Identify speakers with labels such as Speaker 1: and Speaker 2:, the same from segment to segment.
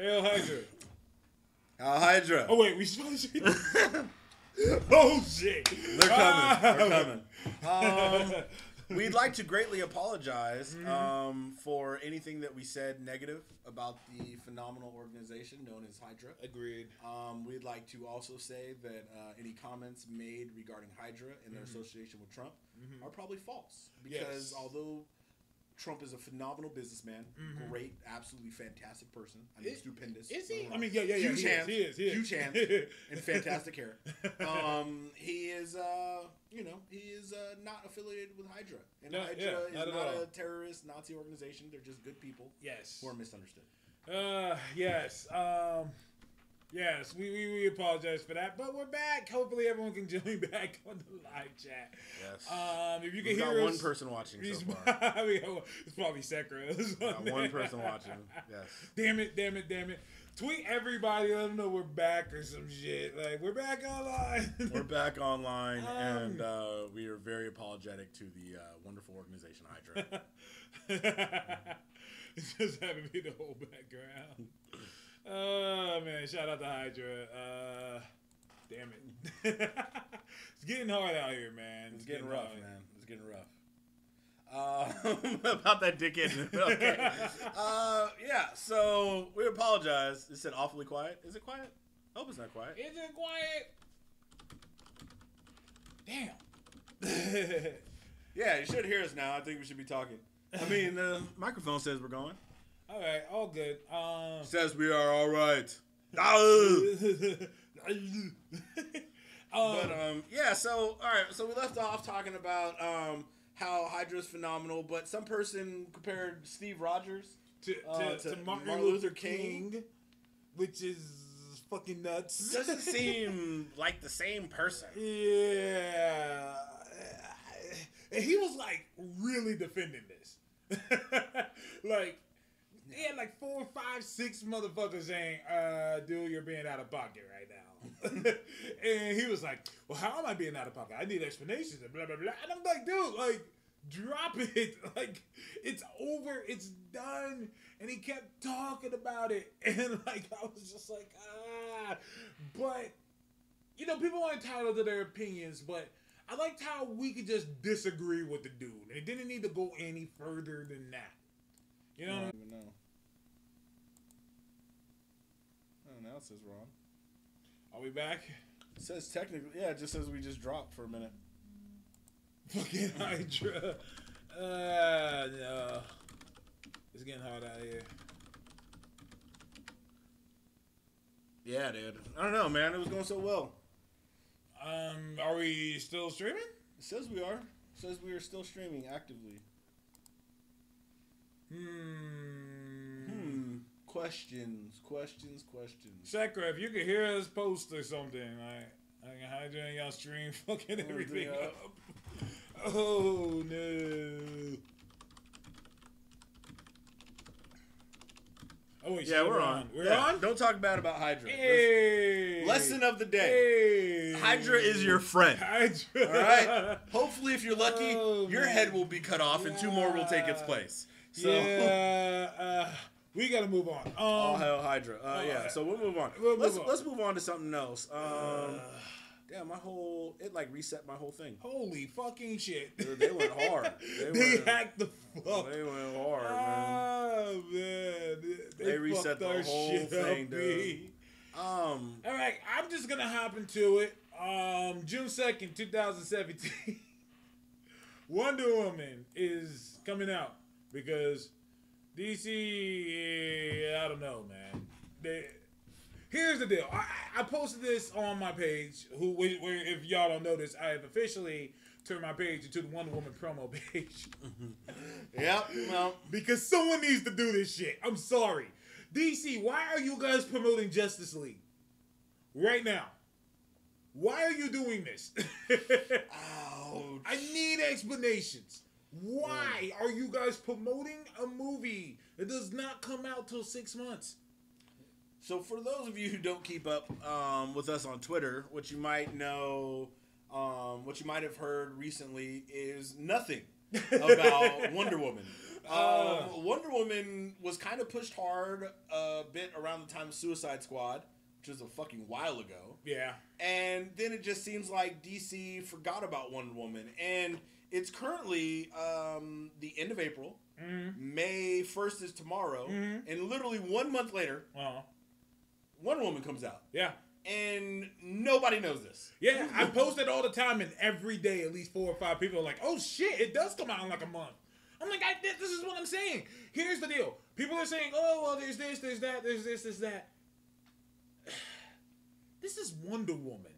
Speaker 1: Hail Hydra.
Speaker 2: Al Hydra.
Speaker 1: Oh wait, we supposed to. oh shit!
Speaker 2: They're coming. They're
Speaker 1: Ah.
Speaker 2: coming. Um, we'd like to greatly apologize
Speaker 1: Mm-hmm.
Speaker 2: um, for anything that we said negative about the phenomenal organization known as Hydra.
Speaker 1: Agreed.
Speaker 2: Um, we'd like to also say that uh, any comments made regarding Hydra and their
Speaker 1: Mm-hmm.
Speaker 2: association with Trump are probably false. Because
Speaker 1: Yes.
Speaker 2: although Trump is a phenomenal businessman, great, absolutely fantastic person, I mean,
Speaker 1: Is-
Speaker 2: stupendous.
Speaker 1: Mm-hmm. Is he?
Speaker 2: don't
Speaker 1: I mean, yeah, yeah, yeah.
Speaker 2: Huge
Speaker 1: he
Speaker 2: hands,
Speaker 1: is. He is.
Speaker 2: huge hands, and fantastic hair. Um, he is, uh, you know, he is uh, not affiliated with Hydra, and
Speaker 1: No,
Speaker 2: Hydra
Speaker 1: yeah,
Speaker 2: is
Speaker 1: not
Speaker 2: not, a terrorist Nazi organization. They're just good people
Speaker 1: yes.
Speaker 2: who are misunderstood.
Speaker 1: Uh, yes. Um, yes. We, we we apologize for that, but we're back. Hopefully, everyone can join back on the live chat.
Speaker 2: Yes.
Speaker 1: Um, if you can
Speaker 2: We've
Speaker 1: hear
Speaker 2: got one person watching so far.
Speaker 1: we got- it's probably Sekra.
Speaker 2: Got one person watching. Yes.
Speaker 1: Damn it! Damn it! Damn it! Tweet everybody. Let them know we're back or some shit. Like we're back online.
Speaker 2: We're back online,
Speaker 1: Um,
Speaker 2: and uh, we are very apologetic to the uh, wonderful organization Hydra.
Speaker 1: it's just having me the whole background. Oh man! Shout out to Hydra. Uh, damn it! it's getting hard out here, man.
Speaker 2: It's getting rough,
Speaker 1: hard.
Speaker 2: man. It's getting rough. Uh, about that dickhead. okay. Uh, yeah. So we apologize. It said awfully quiet. Is it quiet? I hope it's not quiet.
Speaker 1: Is it quiet? Damn.
Speaker 2: Yeah, you should hear us now. I think we should be talking. I mean, the microphone says we're going.
Speaker 1: All right, all good. Um,
Speaker 2: says we are all right.
Speaker 1: um,
Speaker 2: But um, yeah. So all right. So we left off talking about um how Hydra's phenomenal, but some person compared Steve Rogers.
Speaker 1: to, to,
Speaker 2: uh,
Speaker 1: to,
Speaker 2: to
Speaker 1: Martin,
Speaker 2: Martin
Speaker 1: Luther,
Speaker 2: Luther
Speaker 1: King,
Speaker 2: King.
Speaker 1: which is fucking nuts.
Speaker 2: Doesn't seem like the same person.
Speaker 1: yeah. And he was like really defending this. like, he had like four, five, six motherfuckers saying, uh, dude, you're being out of pocket right now. and he was like, well, how am I being out of pocket? I need explanations and blah, blah, blah. And I'm like, dude, like, drop it. Like, it's over. It's done. And he kept talking about it. And, like, I was just like, ah. But, you know, people are entitled to their opinions, but I liked how we could just disagree with the dude. It didn't need to go any further than that. You know?
Speaker 2: I don't even know. Now it says wrong.
Speaker 1: Are we back?
Speaker 2: It says technically, yeah, it just says we just dropped for a minute.
Speaker 1: Fucking Hydra. Uh, no. It's getting hard out here.
Speaker 2: Yeah, dude. I don't know, man. It was going so well.
Speaker 1: Um, are we still streaming?
Speaker 2: It says we are. It says we are still streaming actively.
Speaker 1: Hmm.
Speaker 2: Questions, questions, questions.
Speaker 1: Sakura, if you could hear us post or something, like, like Hydra and y'all stream fucking everything
Speaker 2: yeah.
Speaker 1: up. Oh no. Oh wait,
Speaker 2: Yeah,
Speaker 1: so
Speaker 2: we're on.
Speaker 1: We're
Speaker 2: Yeah,
Speaker 1: on.
Speaker 2: Don't talk bad about Hydra.
Speaker 1: Hey.
Speaker 2: Lesson of the day.
Speaker 1: Hey.
Speaker 2: Hydra is your friend.
Speaker 1: Hydra.
Speaker 2: All right. Hopefully, if you're lucky,
Speaker 1: Oh,
Speaker 2: your
Speaker 1: man.
Speaker 2: head will be cut off and two more will take its place. So,
Speaker 1: Yeah. Uh, we gotta move on. Um,
Speaker 2: all hail Hydra. Uh,
Speaker 1: Oh,
Speaker 2: yeah. So we'll move on.
Speaker 1: We'll
Speaker 2: let's
Speaker 1: on.
Speaker 2: let's move on to something else. Um,
Speaker 1: uh,
Speaker 2: yeah, my whole it like reset my whole thing.
Speaker 1: holy fucking shit.
Speaker 2: Dude, they went hard. They
Speaker 1: They,
Speaker 2: went-
Speaker 1: hacked the fuck.
Speaker 2: They went hard, man.
Speaker 1: Oh man, they,
Speaker 2: They reset the whole
Speaker 1: shit
Speaker 2: thing,
Speaker 1: up,
Speaker 2: dude. Um,
Speaker 1: All right, I'm just gonna hop into it. Um, June second, 2017. Wonder Woman is coming out because DC. I don't know, man. They, here's the deal. I, I posted this on my page. Who, where, if y'all don't know this, I have officially turned my page into the Wonder Woman promo page.
Speaker 2: yeah. Well,
Speaker 1: Because someone needs to do this shit. I'm sorry. DC, why are you guys promoting Justice League? Right now. Why are you doing this?
Speaker 2: ouch.
Speaker 1: I need explanations. Why are you guys promoting a movie that does not come out till six months?
Speaker 2: So for those of you who don't keep up um, with us on Twitter, what you might know, um, what you might have heard recently is nothing about Wonder Woman.
Speaker 1: Uh.
Speaker 2: Um, Wonder Woman was kind of pushed hard a bit around the time of Suicide Squad, which was a fucking while ago.
Speaker 1: Yeah.
Speaker 2: And then it just seems like DC forgot about Wonder Woman. And it's currently um, the end of April.
Speaker 1: Mm-hmm.
Speaker 2: May 1st is tomorrow.
Speaker 1: Mhm.
Speaker 2: And literally one month later,
Speaker 1: Uh,
Speaker 2: Wonder Woman comes out.
Speaker 1: yeah.
Speaker 2: And nobody knows this.
Speaker 1: Yeah, I post it all the time, and every day at least four or five people are like, "Oh shit, it does come out in like a month." I'm like, I, "This is what I'm saying." Here's the deal: people are saying, "Oh well, there's this, there's that, there's this, there's that." This is Wonder Woman.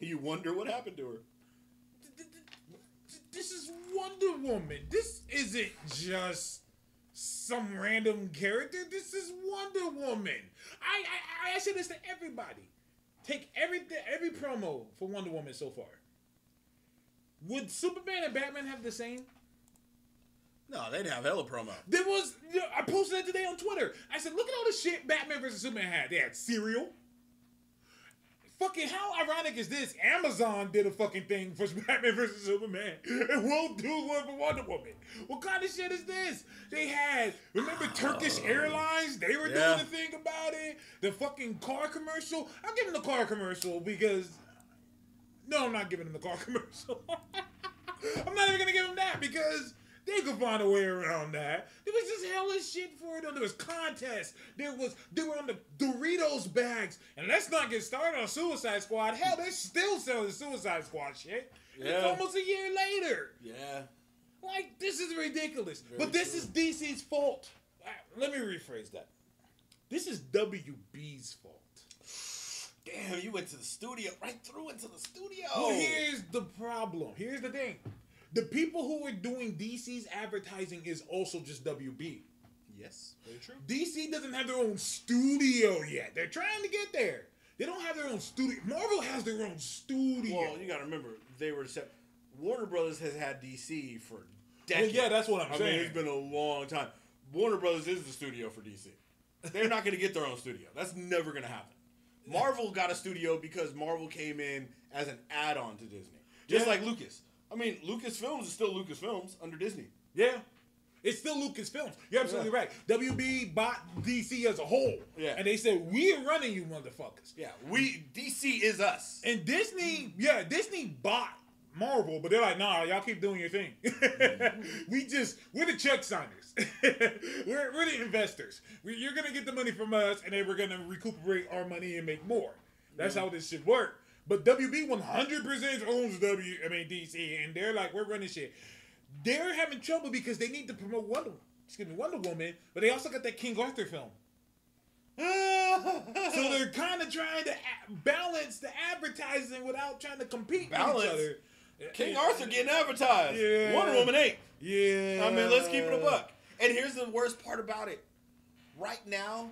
Speaker 2: You wonder what happened to her.
Speaker 1: This is Wonder Woman. This isn't just some random character. This is Wonder Woman. I I, I say this to everybody. Take every every promo for Wonder Woman so far. Would Superman and Batman have the same?
Speaker 2: No, they'd have hella promo.
Speaker 1: There was I posted it today on Twitter. I said, look at all the shit Batman versus Superman had. They had cereal. Fucking how ironic is this? Amazon did a fucking thing for Batman versus Superman. It won't do one for Wonder Woman. What kind of shit is this? They had remember Turkish oh. Airlines? They were
Speaker 2: Yeah.
Speaker 1: doing a thing about it. The fucking car commercial. I'm giving the car commercial because no, I'm not giving them the car commercial. I'm not even gonna give them that because they could find a way around that. There was just hella shit for it. There was contests. There was they were on the Doritos bags. And let's not get started on Suicide Squad. Hell, they're still selling Suicide Squad shit. And It's almost a year later.
Speaker 2: Yeah.
Speaker 1: Like this is ridiculous.
Speaker 2: Very
Speaker 1: but this
Speaker 2: true.
Speaker 1: is DC's fault. Uh, Let me rephrase that. This is WB's fault.
Speaker 2: Damn, you went to the studio, right through into the studio.
Speaker 1: Well, here's the problem. Here's the thing. The people who are doing DC's advertising is also just WB.
Speaker 2: yes, very true.
Speaker 1: DC doesn't have their own studio yet. They're trying to get there. They don't have their own studio. Marvel has their own studio.
Speaker 2: Well, you gotta remember, they were set. Warner Brothers has had DC for
Speaker 1: Well,
Speaker 2: decades.
Speaker 1: yeah, that's what I'm
Speaker 2: I
Speaker 1: saying.
Speaker 2: mean, it's been a long time. Warner Brothers is the studio for DC. They're not gonna get their own studio. That's never gonna happen. Marvel got a studio because Marvel came in as an add-on to Disney, just
Speaker 1: Yeah.
Speaker 2: like Lucas. I mean, Lucasfilms is still Lucasfilms under Disney.
Speaker 1: yeah. It's still Lucasfilms. You're absolutely
Speaker 2: Yeah.
Speaker 1: right. WB bought DC as a whole.
Speaker 2: Yeah.
Speaker 1: And they said, We're running you motherfuckers.
Speaker 2: Yeah, we DC is us.
Speaker 1: And Disney, yeah, Disney bought Marvel, but they're like, nah, y'all keep doing your thing. we just, we're the check signers. we're, we're the investors. We, you're going to get the money from us, and then we're going to recuperate our money and make more. That's how this should work. But WB 100% owns W, I mean DC, and they're like, we're running shit. They're having trouble because they need to promote Wonder, excuse me, Wonder Woman, but they also got that King Arthur film. So they're kind of trying to balance the advertising without trying to compete
Speaker 2: Balance?
Speaker 1: with each other.
Speaker 2: King Arthur getting advertised.
Speaker 1: Yeah.
Speaker 2: Wonder Woman ain't.
Speaker 1: Yeah.
Speaker 2: I mean, let's keep it a buck. And here's the worst part about it. Right now,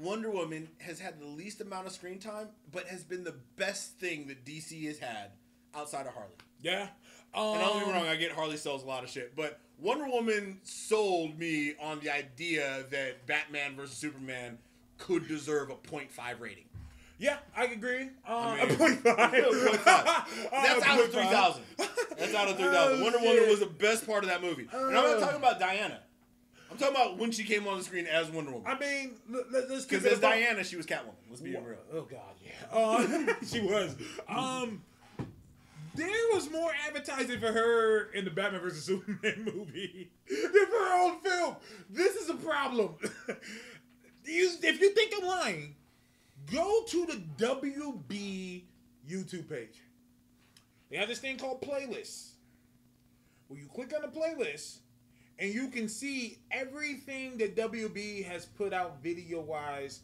Speaker 2: Wonder Woman has had the least amount of screen time, but has been the best thing that DC has had outside of Harley.
Speaker 1: Yeah. Um,
Speaker 2: And don't get me wrong, I get Harley sells a lot of shit, but Wonder Woman sold me on the idea that Batman versus Superman could deserve a 0.5 rating.
Speaker 1: Yeah, I agree. Uh,
Speaker 2: I
Speaker 1: a
Speaker 2: mean,
Speaker 1: point five.
Speaker 2: 0.5. That's out of 3,000. That's out of 3,000.
Speaker 1: Oh,
Speaker 2: Wonder. Woman was the best part of that movie. And I'm not
Speaker 1: Uh.
Speaker 2: talking about Diana. I'm talking about when she came on the screen as Wonder Woman.
Speaker 1: I mean, let, us
Speaker 2: Because as. Diana, she was Catwoman. Let's be real.
Speaker 1: Oh God, yeah. Uh, she was. Um, there was more advertising for her in the Batman vs Superman movie than for her own film. This is a problem. you, if you think I'm lying, go to the WB YouTube page. They have this thing called playlists. Where you click on the playlist and you can see everything that WB has put out video wise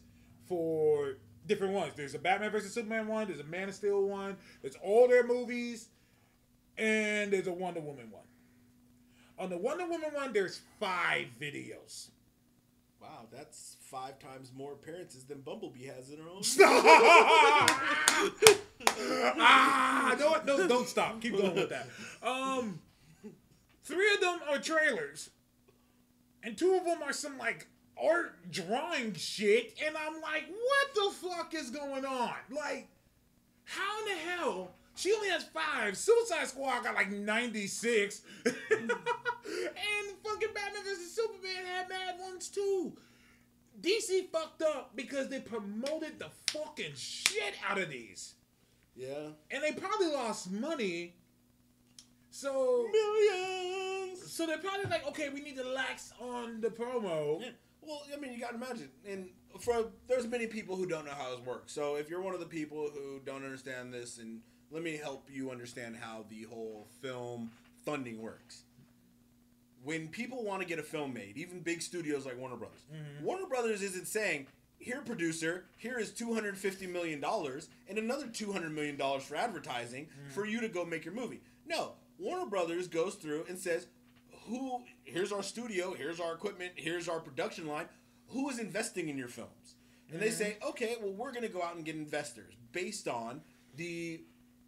Speaker 1: for different ones. There's a Batman vs Superman one, there's a Man of Steel one, there's all their movies, and there's a Wonder Woman one. On the Wonder Woman one, there's five videos.
Speaker 2: Wow, that's five times more appearances than Bumblebee has in her own.
Speaker 1: ah, no, no, don't stop. Keep going with that. Um, three of them are trailers, and two of them are some like art drawing shit. And I'm like, what the fuck is going on? Like, how in the hell? She only has five. Suicide Squad got like 96. and fucking Batman vs Superman had mad ones too. DC fucked up because they promoted the fucking shit out of these.
Speaker 2: Yeah.
Speaker 1: And they probably lost money. So
Speaker 2: Millions.
Speaker 1: so they're probably like, okay, we need to lax on the promo.
Speaker 2: Yeah. Well, I mean, you got to imagine, and for there's many people who don't know how this works. So if you're one of the people who don't understand this, and let me help you understand how the whole film funding works. When people want to get a film made, even big studios like Warner Brothers, mm-hmm. Warner Brothers isn't saying, "Here, producer, here is two hundred fifty million dollars and another two hundred million dollars for advertising mm-hmm. for you to go make your movie." No, Warner Brothers goes through and says, who here's our studio, here's our equipment, here's our production line. Who is investing in your films? And they mm-hmm. say, okay, well, we're going to go out and get investors based on the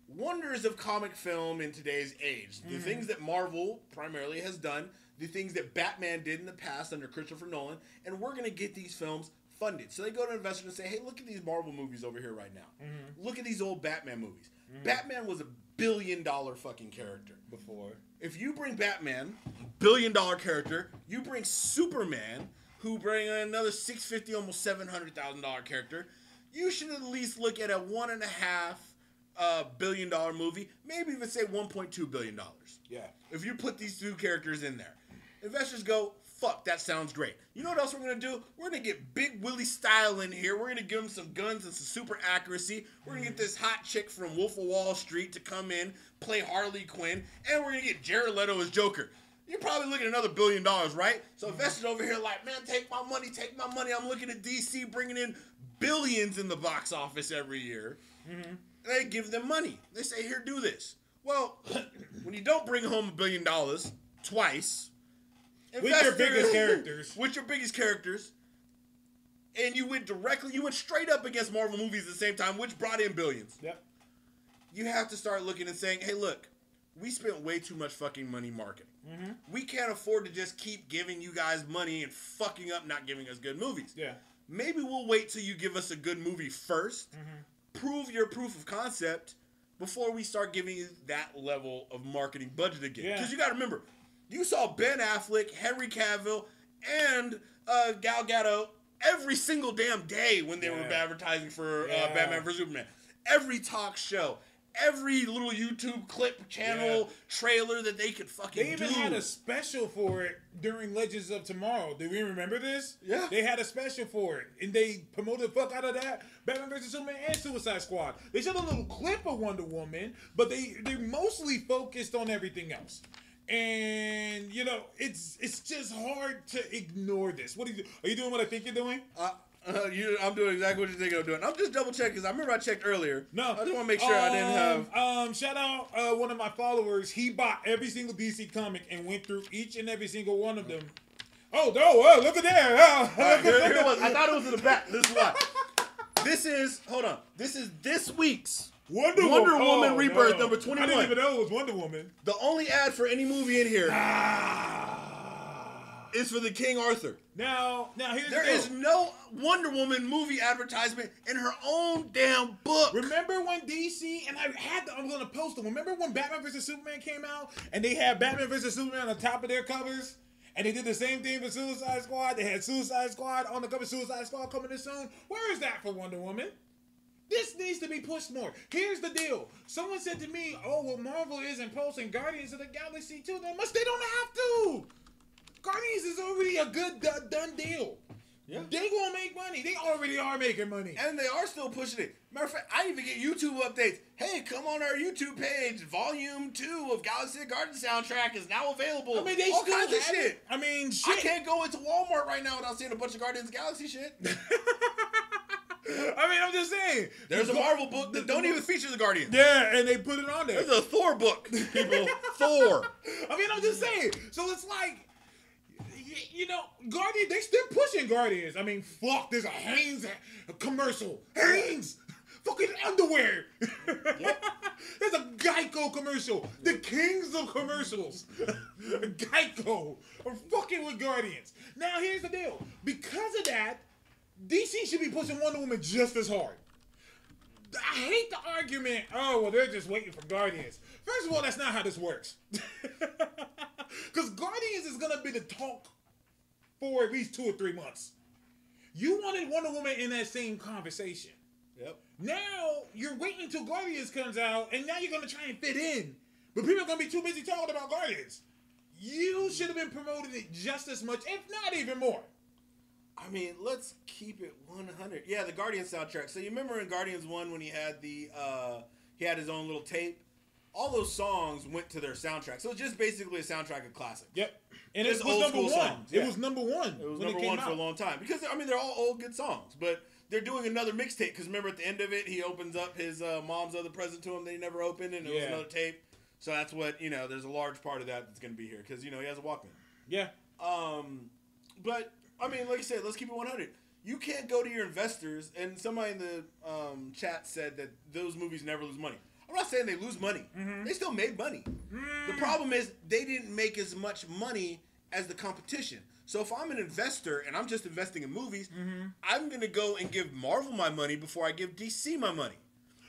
Speaker 2: wonders of comic film in today's age. The mm-hmm. things that Marvel primarily has done, the things that Batman did in the past under Christopher Nolan, and we're going to get these films funded. So they go to investors and say, hey, look at these Marvel movies over here right now. Mm-hmm. Look at these old Batman movies. Batman was a billion dollar fucking character
Speaker 1: Before.
Speaker 2: if you bring Batman, billion dollar character, you bring Superman, who bring another six fifty, almost seven hundred thousand dollar character, you should at least look at a one and a half uh, billion dollar movie, maybe even say one point two billion dollars.
Speaker 1: Yeah.
Speaker 2: If you put these two characters in there, investors go, "Fuck, that sounds great." You know what else we're gonna do? We're gonna get Big Willie Style in here. We're gonna give him some guns and some super accuracy. We're gonna get this hot chick from Wolf of Wall Street to come in, play Harley Quinn, and we're gonna get Jared Leto as Joker. You're probably looking at another billion dollars, right? So investors over here like, man, take my money, take my money. I'm looking at DC bringing in billions in the box office every year. Mm-hmm. They give them money. They say, here, do this. Well, when you don't bring home a billion dollars twice,
Speaker 1: With your biggest characters.
Speaker 2: with your biggest characters, and you went directly, you went straight up against Marvel movies at the same time, which brought in billions.
Speaker 1: Yep.
Speaker 2: You have to start looking and saying, hey, look, we spent way too much fucking money marketing.
Speaker 1: Mm-hmm.
Speaker 2: We can't afford to just keep giving you guys money and fucking up not giving us good movies.
Speaker 1: Yeah.
Speaker 2: Maybe we'll wait till you give us a good movie 1st
Speaker 1: Mm-hmm.
Speaker 2: prove your proof of concept before we start giving you that level of marketing budget again.
Speaker 1: Yeah.
Speaker 2: Because you got to remember, you saw Ben Affleck, Henry Cavill, and uh, Gal Gadot every single damn day when they were advertising for
Speaker 1: Yeah.
Speaker 2: uh, Batman vs Superman. Every talk show, every little YouTube clip, channel,
Speaker 1: Yeah.
Speaker 2: trailer that they could fucking
Speaker 1: They even
Speaker 2: do.
Speaker 1: had a special for it during Legends of Tomorrow. Do we remember this?
Speaker 2: Yeah.
Speaker 1: They had a special for it, and they promoted the fuck out of that. Batman vs Superman and Suicide Squad. They showed a little clip of Wonder Woman, but they they mostly focused on everything else. And you know, it's it's just hard to ignore this. What are you are you doing? What I think you're doing?
Speaker 2: Uh, uh, you, I'm doing exactly what you think I'm doing. I'm just double checking because I remember I checked earlier.
Speaker 1: No,
Speaker 2: I just want to make sure I didn't have.
Speaker 1: Um, um, shout out uh, one of my followers. He bought every single DC comic and went through each and every single one of them. Oh no! Oh, look at there! Oh,
Speaker 2: right, here, here it was. I thought it was in the back. This is why. This is hold on. This is this week's
Speaker 1: Wonder,
Speaker 2: Wonder
Speaker 1: Woman,
Speaker 2: Woman
Speaker 1: Oh,
Speaker 2: Rebirth
Speaker 1: no.
Speaker 2: number
Speaker 1: I
Speaker 2: 21.
Speaker 1: didn't even know it was Wonder Woman.
Speaker 2: the only ad for any movie in here
Speaker 1: Ah.
Speaker 2: is for the King Arthur.
Speaker 1: Now, now here's
Speaker 2: There
Speaker 1: the
Speaker 2: is no Wonder Woman movie advertisement in her own damn book.
Speaker 1: Remember when DC and I had to, I'm gonna post them. Remember when Batman vs Superman came out and they had Batman vs Superman on the top of their covers, and they did the same thing for Suicide Squad. They had Suicide Squad on the cover. Suicide Squad coming in soon. Where is that for Wonder Woman? This needs to be pushed more. Here's the deal. Someone said to me, "Oh, well, Marvel isn't posting Guardians of the Galaxy 2. They must. They don't have to. Guardians is already a good do- done deal.
Speaker 2: Yeah.
Speaker 1: They gonna make money. They already are making money.
Speaker 2: And they are still pushing it. Matter of fact, I even get YouTube updates. Hey, come on our YouTube page. Volume two of Galaxy of the Garden soundtrack is now available.
Speaker 1: I mean, they
Speaker 2: all
Speaker 1: still
Speaker 2: kinds of shit.
Speaker 1: it. I mean, shit.
Speaker 2: I can't go into Walmart right now without seeing a bunch of Guardians of the Galaxy shit.
Speaker 1: I mean, I'm just saying.
Speaker 2: There's a Marvel book that don't even feature the Guardians.
Speaker 1: Yeah, and they put it on there.
Speaker 2: There's a Thor book, people. Thor.
Speaker 1: I mean, I'm just saying. So it's like, you know, Guardian. They still pushing Guardians. I mean, fuck. There's a Hanes commercial. Hanes. Fucking underwear. There's a Geico commercial. The kings of commercials. Geico are fucking with Guardians. Now here's the deal. Because of that, DC should be pushing Wonder Woman just as hard. I hate the argument. Oh well, they're just waiting for Guardians. First of all, that's not how this works. Because Guardians is gonna be the talk for at least two or three months. You wanted Wonder Woman in that same conversation.
Speaker 2: Yep.
Speaker 1: Now you're waiting until Guardians comes out, and now you're gonna try and fit in. But people are gonna be too busy talking about Guardians. You should have been promoting it just as much, if not even more.
Speaker 2: I mean, let's keep it 100. Yeah, the Guardians soundtrack. So you remember in Guardians 1 when he had the uh he had his own little tape? All those songs went to their soundtrack. So it's just basically a soundtrack of classic.
Speaker 1: Yep. And
Speaker 2: Just
Speaker 1: it was number one.
Speaker 2: songs,
Speaker 1: It
Speaker 2: yeah.
Speaker 1: was number one.
Speaker 2: It was
Speaker 1: when
Speaker 2: number
Speaker 1: came
Speaker 2: one for a long time because I mean they're all old good songs, but they're doing another mixtape because remember at the end of it he opens up his uh, mom's other present to him that he never opened and it was another tape. So that's what you know. There's a large part of that that's going to be here because you know he has a Walkman.
Speaker 1: Yeah.
Speaker 2: Um, but I mean, like I said, let's keep it 100. You can't go to your investors, and somebody in the um, chat said that those movies never lose money. I'm not saying they lose money. Mm-hmm. They still made money. The mm. problem is they didn't make as much money as the competition. So if I'm an investor and I'm just investing in movies, mm-hmm. I'm gonna go and give Marvel my money before I give DC my money.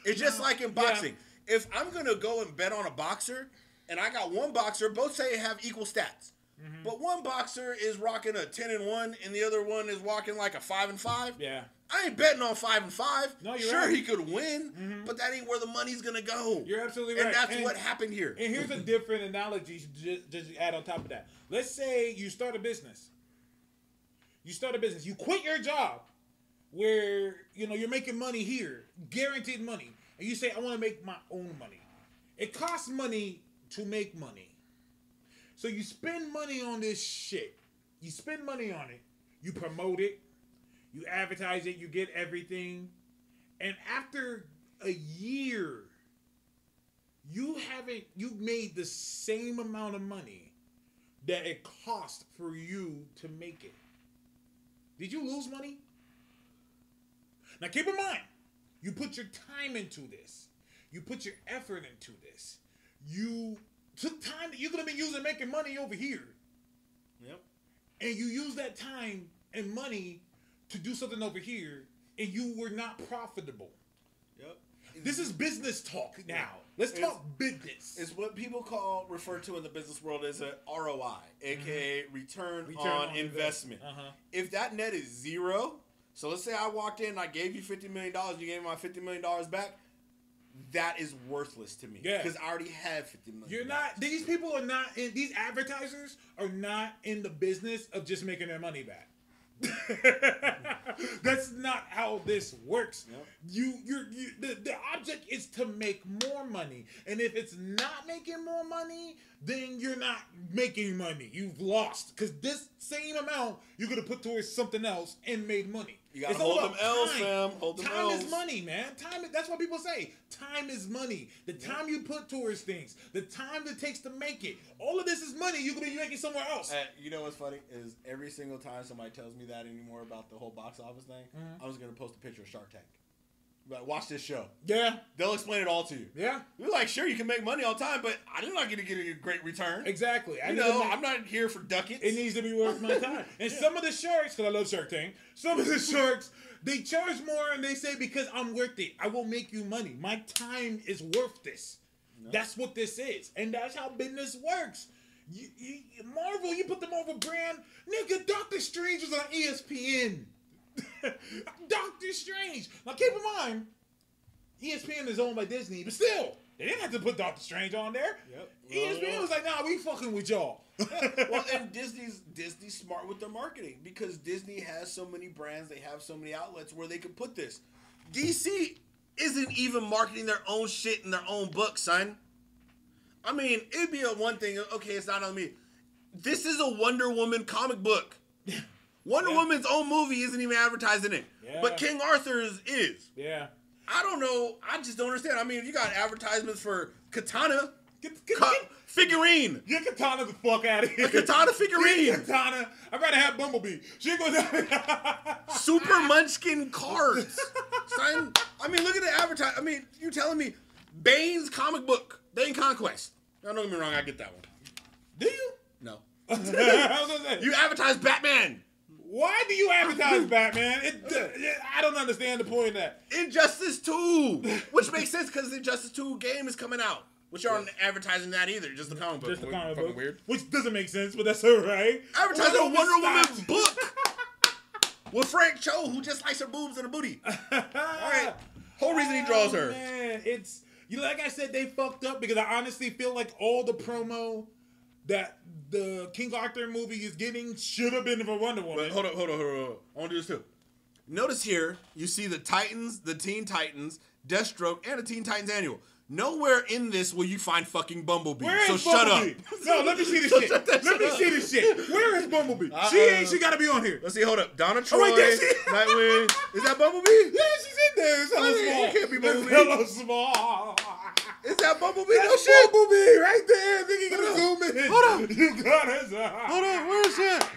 Speaker 2: It's just like in boxing. If I'm gonna go and bet on a boxer, and I got one boxer, both say have equal stats. Mm-hmm. But one boxer is rocking a ten and one, and the other one is rocking like a five and five.
Speaker 1: Yeah.
Speaker 2: I ain't betting on five and five.
Speaker 1: No, you're
Speaker 2: sure
Speaker 1: right.
Speaker 2: he could win, mm-hmm. but that ain't where the money's gonna go.
Speaker 1: You're absolutely right, and
Speaker 2: that's
Speaker 1: And-
Speaker 2: what happened here.
Speaker 1: And here's a different analogy just, just add on top of that. Let's say you start a business. You start a business. You quit your job where you know you're making money here, guaranteed money, and you say, I want to make my own money. It costs money to make money. So you spend money on this shit. You spend money on it. You promote it. You advertise it. You get everything. And after a year, you haven't you made the same amount of money that it cost for you to make it. Did you lose money? Now keep in mind, you put your time into this. You put your effort into this. You took time that you're gonna be using making money over here.
Speaker 2: Yep.
Speaker 1: And you use that time and money to do something over here, and you were not profitable.
Speaker 2: Yep.
Speaker 1: This is business talk now. Let's
Speaker 2: It's-
Speaker 1: talk business.
Speaker 2: is what people call refer to in the business world as a ROI, aka return,
Speaker 1: Return
Speaker 2: on,
Speaker 1: on
Speaker 2: investment.
Speaker 1: investment. Uh-huh.
Speaker 2: If that net is zero, so let's say I walked in and I gave you fifty million dollars, you gave me my fifty million dollars back. That is worthless to me
Speaker 1: Yeah.
Speaker 2: because I already have fifty million.
Speaker 1: You're not. These people are not. In, these advertisers are not in the business of just making their money back. That's not how this works.
Speaker 2: Yep.
Speaker 1: You, you're, you, the, the object is to make more money, and if it's not making more money, then you're not making money. You've lost because this same amount you could have put towards something else and made money.
Speaker 2: You gotta
Speaker 1: It's
Speaker 2: hold them L's,
Speaker 1: time.
Speaker 2: fam. Hold them
Speaker 1: Time is money, man. Time. That's what people say. Time is money. The time you put towards things, the time it takes to make it. All of this is money you could be making somewhere else.
Speaker 2: Uh, you know what's funny is every single time somebody tells me that anymore about the whole box office thing,
Speaker 1: Mm-hmm.
Speaker 2: I was gonna post a picture of Shark Tank. But watch this show.
Speaker 1: Yeah,
Speaker 2: They'll explain it all to you.
Speaker 1: yeah,
Speaker 2: You're like, sure, you can make money all the time, but I'm not gonna get a great return.
Speaker 1: exactly. I
Speaker 2: you know,
Speaker 1: make,
Speaker 2: I'm not here for ducats.
Speaker 1: It needs to be worth my time. And some of the sharks, because I love Shark Tank, some of the sharks, they charge more and they say, because I'm worth it, I will make you money. My time is worth this. That's what this is. And that's how business works. You, you, Marvel, you put them over brand. Nigga, Doctor Strange was on ESPN. Doctor Strange. Now keep in mind, ESPN is owned by Disney, but still, they didn't have to put Doctor Strange on there.
Speaker 2: Yep.
Speaker 1: ESPN was like, nah, we fucking with y'all.
Speaker 2: well, and Disney's Disney's smart with their marketing because Disney has so many brands, they have so many outlets where they could put this. DC isn't even marketing their own shit in their own book, son. I mean, it'd be a one thing. Okay, it's not on me. This is a Wonder Woman comic book. Wonder
Speaker 1: Yeah.
Speaker 2: Woman's own movie isn't even advertising it,
Speaker 1: Yeah.
Speaker 2: but King Arthur's is.
Speaker 1: yeah.
Speaker 2: I don't know. I just don't understand. I mean, you got advertisements for Katana
Speaker 1: Get, get,
Speaker 2: cu-
Speaker 1: get,
Speaker 2: figurine.
Speaker 1: Get Katana the fuck out of here.
Speaker 2: A katana figurine.
Speaker 1: Get Katana. I'd rather have Bumblebee. She goes.
Speaker 2: Super Munchkin cards. Son, I mean, look at the advertise. I mean, you telling me Bane's comic book, Bane Conquest. Now, don't get me wrong, I get that one.
Speaker 1: Do you?
Speaker 2: No.
Speaker 1: I was gonna say,
Speaker 2: You advertise Batman,
Speaker 1: why do you advertise Batman? It, I don't understand the point of that.
Speaker 2: Injustice 2, which makes sense because the Injustice 2 game is coming out. which aren't advertising that either. Just the comic book.
Speaker 1: Just the comic book,
Speaker 2: weird.
Speaker 1: which doesn't make sense, but that's all right.
Speaker 2: Advertising a Wonder Woman book with Frank Cho, who just likes her boobs and her booty. All right. Whole reason he draws
Speaker 1: Oh,
Speaker 2: her.
Speaker 1: Man, it's you. Like I said, they fucked up because I honestly feel like all the promo that the King Arthur movie is getting should have been for Wonder Woman.
Speaker 2: But hold up, hold up, hold on. I want to do this too. Notice here, you see the Titans, the Teen Titans, Deathstroke, and the Teen Titans Annual. Nowhere in this will you find fucking Bumblebee.
Speaker 1: Where
Speaker 2: so
Speaker 1: is
Speaker 2: shut
Speaker 1: Bumblebee?
Speaker 2: up.
Speaker 1: No, let me see this
Speaker 2: So
Speaker 1: shit. Let me see this shit. Where is Bumblebee?
Speaker 2: Uh-uh.
Speaker 1: She ain't. She got to be on here.
Speaker 2: Let's see, hold up. Donna Troy,
Speaker 1: Oh, wait, there she is.
Speaker 2: Nightwing. Is that Bumblebee?
Speaker 1: Yeah, she's in there. It's hella oh,
Speaker 2: Wait,
Speaker 1: small.
Speaker 2: it can't be
Speaker 1: It's hella small.
Speaker 2: Is that Bumblebee? no
Speaker 1: That's
Speaker 2: shit.
Speaker 1: Bumblebee right there. You gotta zoom in.
Speaker 2: Hold on.
Speaker 1: You got it.
Speaker 2: Hold on, where is that?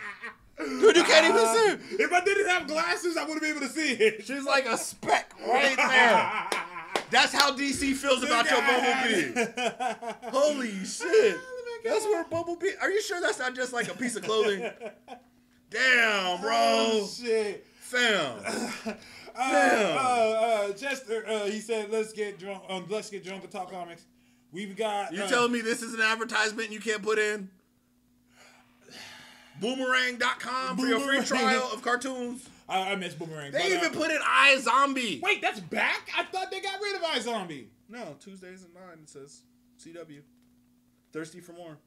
Speaker 2: Dude, you can't even see.
Speaker 1: If I didn't have glasses, I wouldn't be able to see it.
Speaker 2: She's like a speck right there. That's how DC feels about your Bumblebee. Holy shit. That's where Bumblebee. Are you sure that's not just like a piece of clothing? Damn, bro.
Speaker 1: Oh, shit.
Speaker 2: Fam.
Speaker 1: Uh, uh, uh, Chester, uh, he said, "Let's get drunk. Um, let's get drunk and talk comics." We've got.
Speaker 2: You
Speaker 1: uh,
Speaker 2: telling me this is an advertisement you can't put in? Boomerang.com for your free trial of cartoons.
Speaker 1: I, I miss Boomerang.
Speaker 2: They even
Speaker 1: uh,
Speaker 2: put in iZombie.
Speaker 1: Wait, that's back. I thought they got rid of iZombie.
Speaker 2: No, Tuesdays at 9 it says CW. Thirsty for more.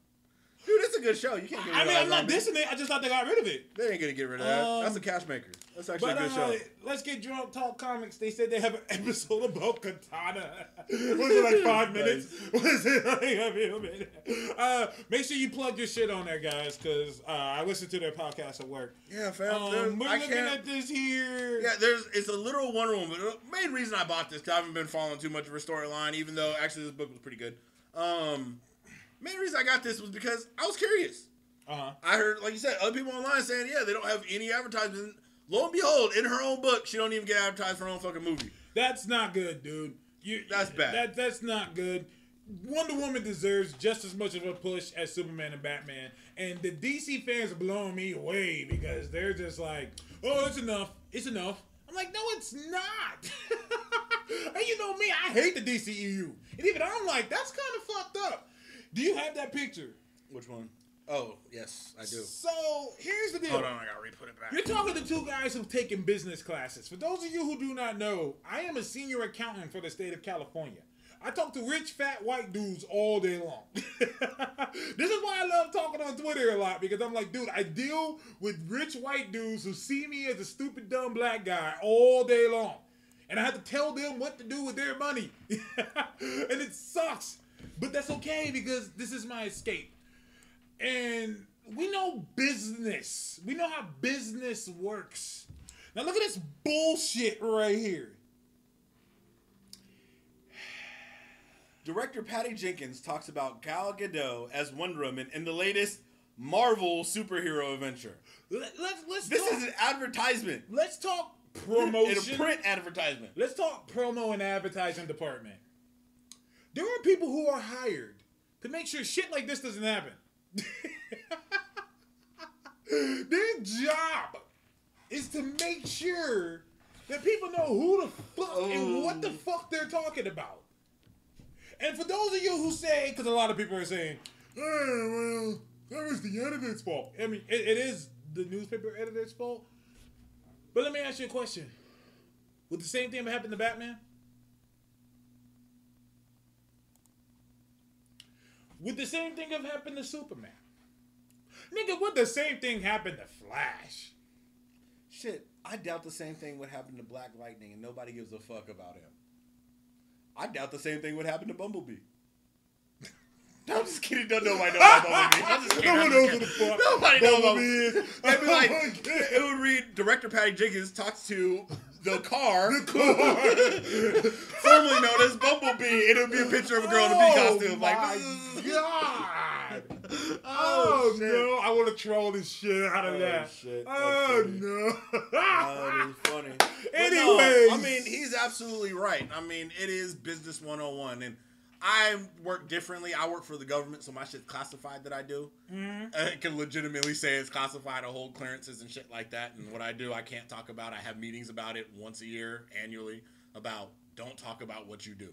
Speaker 2: Dude, it's a good show. You can't get rid of it.
Speaker 1: I
Speaker 2: of
Speaker 1: mean, I'm not dissing it. I just thought they got rid of it.
Speaker 2: They ain't gonna get rid of that.
Speaker 1: Um,
Speaker 2: That's a cash maker. That's actually
Speaker 1: But
Speaker 2: a good
Speaker 1: uh,
Speaker 2: show.
Speaker 1: let's get drunk, talk comics. They said they have an episode about Katana. Was it like five minutes? Was it like a few minutes? Uh, make sure you plug your shit on there, guys, because uh, I listen to their podcast at work.
Speaker 2: Yeah, fam.
Speaker 1: Um, we're
Speaker 2: I
Speaker 1: looking
Speaker 2: can't.
Speaker 1: at this here.
Speaker 2: Yeah, there's it's a literal Wonder Woman. The main reason I bought this because I haven't been following too much of her storyline, even though actually this book was pretty good. Um, main reason I got this was because I was curious.
Speaker 1: Uh huh.
Speaker 2: I heard, like you said, other people online saying, yeah, they don't have any advertisement. Lo and behold, in her own book, she don't even get advertised for her own fucking movie.
Speaker 1: That's not good, dude. You,
Speaker 2: That's bad.
Speaker 1: That that's not good. Wonder Woman deserves just as much of a push as Superman and Batman. And the DC fans are blowing me away because they're just like, oh, it's enough. It's enough. I'm like, no, it's not. and you know me, I hate the DCEU. And even I'm like, that's kind of fucked up. Do you have that picture?
Speaker 2: Which one? Oh, yes, I do.
Speaker 1: So here's the deal.
Speaker 2: Hold on, I gotta re-put it back.
Speaker 1: You're talking to two guys who've taken business classes. For those of you who do not know, I am a senior accountant for the state of California. I talk to rich, fat, white dudes all day long. this is why I love talking on Twitter a lot because I'm like, dude, I deal with rich white dudes who see me as a stupid, dumb black guy all day long. And I have to tell them what to do with their money. and it sucks. But that's okay because this is my escape and we know business. We know how business works. Now look at this bullshit right here.
Speaker 2: Director Patty Jenkins talks about Gal Gadot as Wonder Woman in the latest Marvel superhero adventure.
Speaker 1: Let, let's let's
Speaker 2: This
Speaker 1: talk,
Speaker 2: is an advertisement.
Speaker 1: let's talk
Speaker 2: In
Speaker 1: promotion.
Speaker 2: a print advertisement.
Speaker 1: Let's talk promo and advertising department. There are people who are hired to make sure shit like this doesn't happen. Their job is to make sure that people know who the fuck and oh. what the fuck they're talking about. And for those of you who say, because a lot of people are saying, oh, well, that was the editor's fault. I mean, it, it is the newspaper editor's fault. But let me ask you a question. Would the same thing happen to Batman? Would the same thing have happened to Superman? Nigga, would the same thing happen to Flash?
Speaker 2: Shit, I doubt the same thing would happen to Black Lightning and nobody gives a fuck about him. I doubt the same thing would happen to Bumblebee. I'm just kidding. Don't nobody know about Bumblebee. I'm just kidding.
Speaker 1: No one knows who the fuck
Speaker 2: Nobody knows about
Speaker 1: Bumblebee is.
Speaker 2: They'd be oh like,
Speaker 1: Oh God.
Speaker 2: it would read director Patty Jenkins talks to the car, formerly known as Bumblebee, and it would be a picture of a girl in a bee oh costume. Like,
Speaker 1: Oh my god! Oh, oh no! I want to troll this shit out of
Speaker 2: Oh,
Speaker 1: that.
Speaker 2: shit.
Speaker 1: Oh
Speaker 2: funny.
Speaker 1: no!
Speaker 2: that is funny. But no. I mean, he's absolutely right. I mean, it is business 101. And I work differently. I work for the government, so my shit's classified that I do.
Speaker 1: Mm-hmm.
Speaker 2: I can legitimately say it's classified. I hold clearances and shit like that. And what I do, I can't talk about. I have meetings about it once a year, annually, about don't talk about what you do.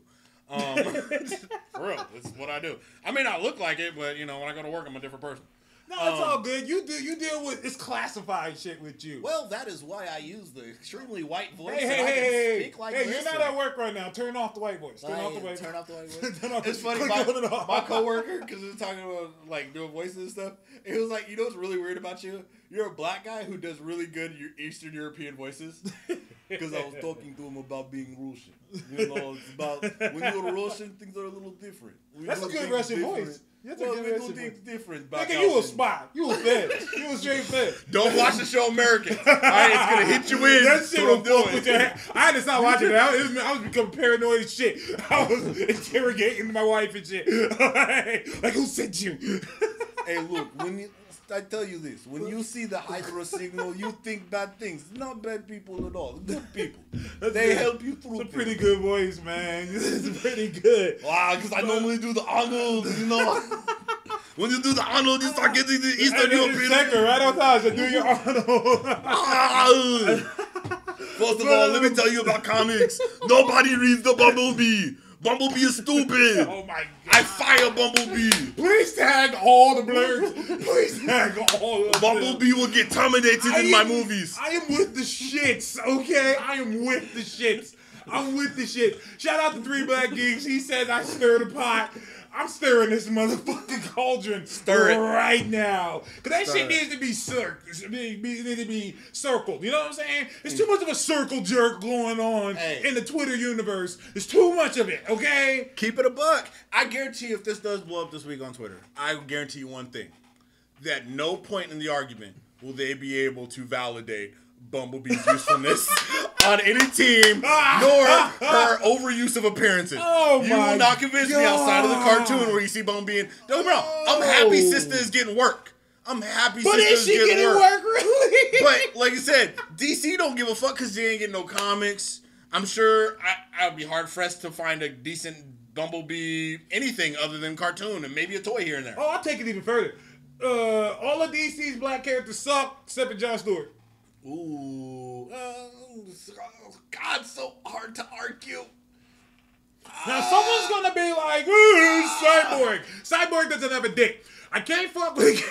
Speaker 2: Um, for real, it's what I do. I may not look like it, but you know, when I go to work, I'm a different person.
Speaker 1: No, it's
Speaker 2: Um,
Speaker 1: all good. You do you deal with it's classified shit with you.
Speaker 2: Well, that is why I use the extremely white voice.
Speaker 1: hey, hey, hey, hey,
Speaker 2: speak like
Speaker 1: hey! You're not at work right now. Turn off the white voice. Turn
Speaker 2: I
Speaker 1: off the white
Speaker 2: Turn off the white voice.
Speaker 1: Turn off
Speaker 2: It's funny. My,
Speaker 1: it
Speaker 2: my coworker, because we were talking about like doing voices and stuff. He was like, "You know what's really weird about you? You're a black guy who does really good Eastern European voices." Because I was talking to him about being Russian. You know, it's about when you're Russian, things are a little different. We
Speaker 1: That's a good Russian
Speaker 2: different.
Speaker 1: voice. That's a
Speaker 2: well,
Speaker 1: good
Speaker 2: we do
Speaker 1: Russian
Speaker 2: things
Speaker 1: voice.
Speaker 2: different. back
Speaker 1: Nigga,
Speaker 2: out
Speaker 1: you a
Speaker 2: in-
Speaker 1: spy. You a fed. you a straight fed.
Speaker 2: Don't watch the show American. All right, it's gonna hit you in.
Speaker 1: That
Speaker 2: That's
Speaker 1: shit
Speaker 2: what
Speaker 1: will
Speaker 2: I'm
Speaker 1: with your
Speaker 2: doing.
Speaker 1: I had to stop watching it. I was, I was becoming paranoid as shit. I was interrogating my wife and shit. like, who sent you?
Speaker 2: Hey, look, when you, I tell you this, when you see the Hydra signal, you think bad things. Not bad people at all. Good people.
Speaker 1: That's
Speaker 2: they
Speaker 1: good.
Speaker 2: help you through
Speaker 1: It's a pretty good voice, man. It's pretty good.
Speaker 2: Wow, because I normally do the Arnold, you know. when you do the Arnold, you start getting the Eastern
Speaker 1: And then the
Speaker 2: European.
Speaker 1: second, right on time, so do your Arnold.
Speaker 2: First of all, let me tell you about comics. Nobody reads the Bumblebee. Bumblebee is stupid.
Speaker 1: oh my god.
Speaker 2: I fire Bumblebee.
Speaker 1: Please tag all the blurs. Please tag all of them.
Speaker 2: Bumblebee will get terminated
Speaker 1: I
Speaker 2: in my movies.
Speaker 1: I am with the shits, okay? I am with the shits. I'm with the shit. Shout out to Three Black Geeks. He says I stir the pot. I'm stirring this motherfucking cauldron
Speaker 2: Stir it.
Speaker 1: right now. Cause that
Speaker 2: Stir
Speaker 1: shit
Speaker 2: it.
Speaker 1: needs to be be, to be circled. You know what I'm saying? There's too much of a circle jerk going on
Speaker 2: Hey.
Speaker 1: in the Twitter universe. There's too much of it, okay?
Speaker 2: Keep it a buck. I guarantee if this does blow up this week on Twitter, I guarantee you one thing. That no point in the argument will they be able to validate Bumblebee's usefulness on any team, nor her overuse of appearances.
Speaker 1: Oh
Speaker 2: you will not convince me outside of the cartoon where you see Bumblebee. And, don't get me wrong, I'm happy Sister is getting work. I'm happy
Speaker 1: But
Speaker 2: Sister
Speaker 1: is
Speaker 2: is
Speaker 1: she
Speaker 2: getting,
Speaker 1: getting
Speaker 2: work.
Speaker 1: work, really?
Speaker 2: But like I said, DC don't give a fuck because they ain't getting no comics. I'm sure I, I'd be hard pressed to find a decent Bumblebee anything other than cartoon and maybe a toy here and there.
Speaker 1: Oh, I'll take it even further. Uh, all of DC's black characters suck except for John Stewart.
Speaker 2: Ooh, uh, God, so hard to argue.
Speaker 1: Now someone's gonna be like, "Ooh, ah. Cyborg. Cyborg doesn't have a dick. I can't fuck with.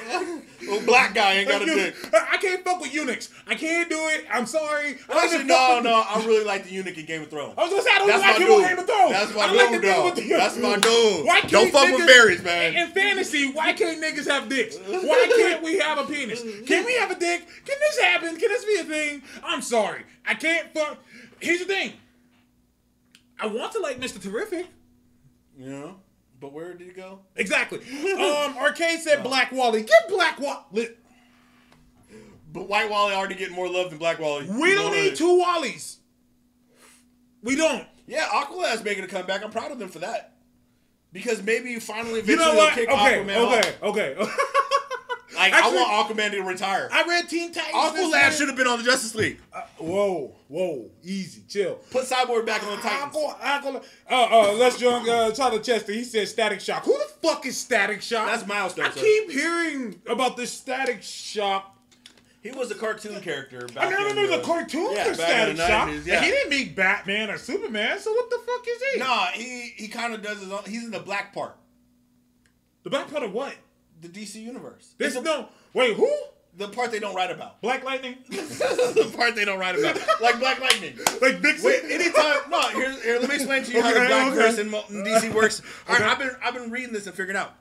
Speaker 2: Well, black guy ain't got a dick.
Speaker 1: I can't fuck with eunuchs. I can't do it. I'm sorry. I don't
Speaker 2: Actually, no,
Speaker 1: with-
Speaker 2: no, I really like the eunuch in Game of Thrones.
Speaker 1: I was gonna say I don't
Speaker 2: That's
Speaker 1: like him
Speaker 2: dude.
Speaker 1: on Game of Thrones.
Speaker 2: That's my
Speaker 1: I like
Speaker 2: dude,
Speaker 1: the
Speaker 2: though.
Speaker 1: the-
Speaker 2: That's my dude.
Speaker 1: Why
Speaker 2: Don't
Speaker 1: can't
Speaker 2: fuck with
Speaker 1: niggas-
Speaker 2: berries, man.
Speaker 1: In fantasy, why can't niggas have dicks? Why can't we have a penis? Can we have a dick? Can this happen? Can this be a thing? I'm sorry. I can't fuck. Here's the thing. I want to like Mr. Terrific.
Speaker 2: You know, but where did he go?
Speaker 1: Exactly. Um, Arcade said Black Wally. Get Black Wally.
Speaker 2: But White Wally already getting more love than Black Wally.
Speaker 1: We don't need two Wallies. We don't.
Speaker 2: Yeah, Aqualad's making a comeback. I'm proud of them for that. Because maybe finally,
Speaker 1: You know what?
Speaker 2: kick
Speaker 1: Okay,
Speaker 2: Aquaman off.
Speaker 1: okay, okay.
Speaker 2: Like,
Speaker 1: Actually-
Speaker 2: I want Aquaman to retire.
Speaker 1: I read Teen Titans.
Speaker 2: Aqualad should have been on the Justice League.
Speaker 1: Uh, whoa, whoa, easy, chill.
Speaker 2: Put Cyborg back on the Titans.
Speaker 1: Aqua, uh, uh, Les Young, uh, Tyler Chester, he said Static Shock. Who the fuck is Static Shock?
Speaker 2: That's Milestone,
Speaker 1: I
Speaker 2: sir.
Speaker 1: keep hearing about this Static Shock.
Speaker 2: He was a cartoon character back
Speaker 1: I never
Speaker 2: in
Speaker 1: remember the cartoon
Speaker 2: yeah,
Speaker 1: for Static
Speaker 2: the
Speaker 1: Shock.
Speaker 2: 90s,
Speaker 1: And he didn't meet Batman or Superman, so what the fuck is he?
Speaker 2: Nah, he he kind of does his own. He's in the black part,
Speaker 1: The black part of what?
Speaker 2: The DC universe.
Speaker 1: There's
Speaker 2: It's
Speaker 1: no, wait, who?
Speaker 2: the part they don't write about.
Speaker 1: Black Lightning?
Speaker 2: the part they don't write about, like Black Lightning.
Speaker 1: like Vixen?
Speaker 2: Wait, anytime. No, here, here. Let me explain to you how the black
Speaker 1: okay.
Speaker 2: verse in, DC works. All right,
Speaker 1: Okay.
Speaker 2: I've been I've been reading this and figuring out.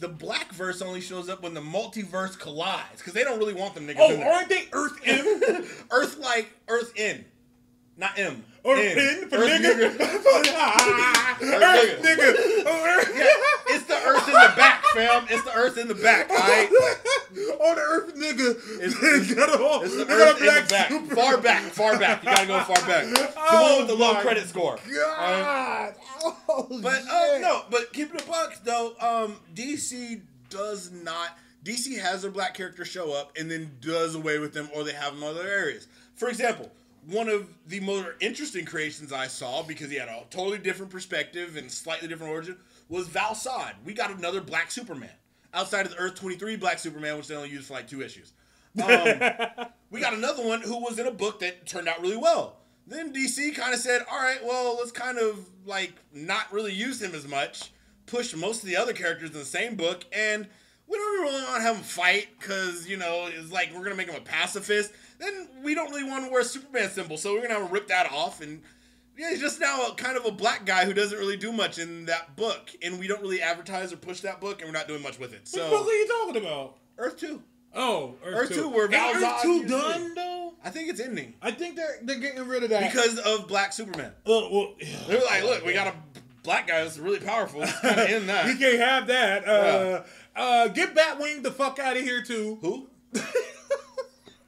Speaker 2: The black verse only shows up when the multiverse collides because they don't really want them niggas
Speaker 1: oh,
Speaker 2: in there.
Speaker 1: aren't they Earth M?
Speaker 2: Earth like Earth in, not M. In.
Speaker 1: N for
Speaker 2: Earth
Speaker 1: nigga? Earth
Speaker 2: nigga.
Speaker 1: nigga. Oh, Earth-
Speaker 2: Yeah, it's the Earth in the back, fam. It's the Earth in the back. All right.
Speaker 1: On the Earth nigga.
Speaker 2: It's-
Speaker 1: They got a
Speaker 2: It's the Earth in the back.
Speaker 1: super-
Speaker 2: Far back. Far back. You gotta go far back. The
Speaker 1: Oh
Speaker 2: one with the low credit score.
Speaker 1: God. Oh,
Speaker 2: But
Speaker 1: shit.
Speaker 2: uh, no, but keeping it bucks though, um, DC does not. DC has their black character show up and then does away with them, or they have them in other areas. For example, one of the more interesting creations I saw because he had a totally different perspective and slightly different origin was Val-Zod. We got another black Superman outside of the Earth twenty three black Superman, which they only used for like two issues. Um, we got another one who was in a book that turned out really well. Then DC kind of said, all right, well, let's kind of like not really use him as much, push most of the other characters in the same book, and we don't really want to have him fight because, you know, it's like we're going to make him a pacifist. Then we don't really want to wear a Superman symbol, so we're going to have to rip that off. And yeah, he's just now a, kind of a black guy who doesn't really do much in that book. And we don't really advertise or push that book, and we're not doing much with it.
Speaker 1: So, What the fuck
Speaker 2: So,
Speaker 1: are you talking about?
Speaker 2: Earth 2.
Speaker 1: Oh, Earth,
Speaker 2: Earth
Speaker 1: 2.
Speaker 2: 2, where
Speaker 1: Ain't
Speaker 2: Val
Speaker 1: Earth 2 done, though?
Speaker 2: I think it's ending
Speaker 1: I think they're they're getting rid of that.
Speaker 2: because of Black Superman.
Speaker 1: Uh, well,
Speaker 2: They're like, look, we got a black guy that's really powerful. Let's kind of end that.
Speaker 1: We can't have that. Uh, uh, get Batwing the fuck out of here too.
Speaker 2: Who?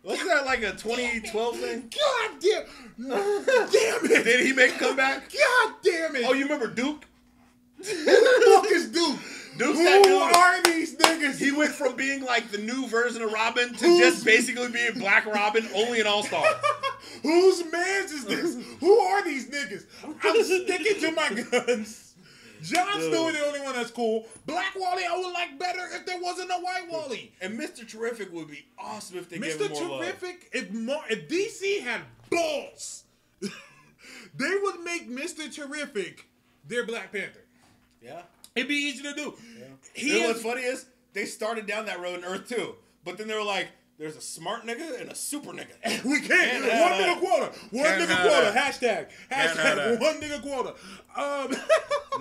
Speaker 2: Wasn't that like a 2012 thing?
Speaker 1: God damn, damn it!
Speaker 2: Did he make a comeback?
Speaker 1: God damn it!
Speaker 2: Oh, you remember Duke?
Speaker 1: who the fuck is Duke?
Speaker 2: Duke's
Speaker 1: Who
Speaker 2: that dude.
Speaker 1: are these niggas?
Speaker 2: He went from being like the new version of Robin to
Speaker 1: Who's-
Speaker 2: just basically being Black Robin, only an All Star.
Speaker 1: Whose man's is this? Who are these niggas? I'm sticking to my guns. Jon Stewart, the only one that's cool. Black Wally, I would like better if there wasn't a white Wally.
Speaker 2: And Mr. Terrific would be awesome if they gave
Speaker 1: Mr.
Speaker 2: him more love.
Speaker 1: Terrific, if, more, if DC had balls, they would make Mr. Terrific their Black Panther.
Speaker 2: Yeah.
Speaker 1: It'd be easy to do. He
Speaker 2: You know
Speaker 1: is-
Speaker 2: what's funny is they started down that road in Earth 2, but then they were like, "There's a smart nigga and a super nigga."
Speaker 1: We can't.
Speaker 2: Can't
Speaker 1: one
Speaker 2: have
Speaker 1: nigga
Speaker 2: that.
Speaker 1: quota. One
Speaker 2: Can't
Speaker 1: nigga
Speaker 2: have
Speaker 1: quota.
Speaker 2: that.
Speaker 1: Hashtag. Hashtag. One nigga quota. Um,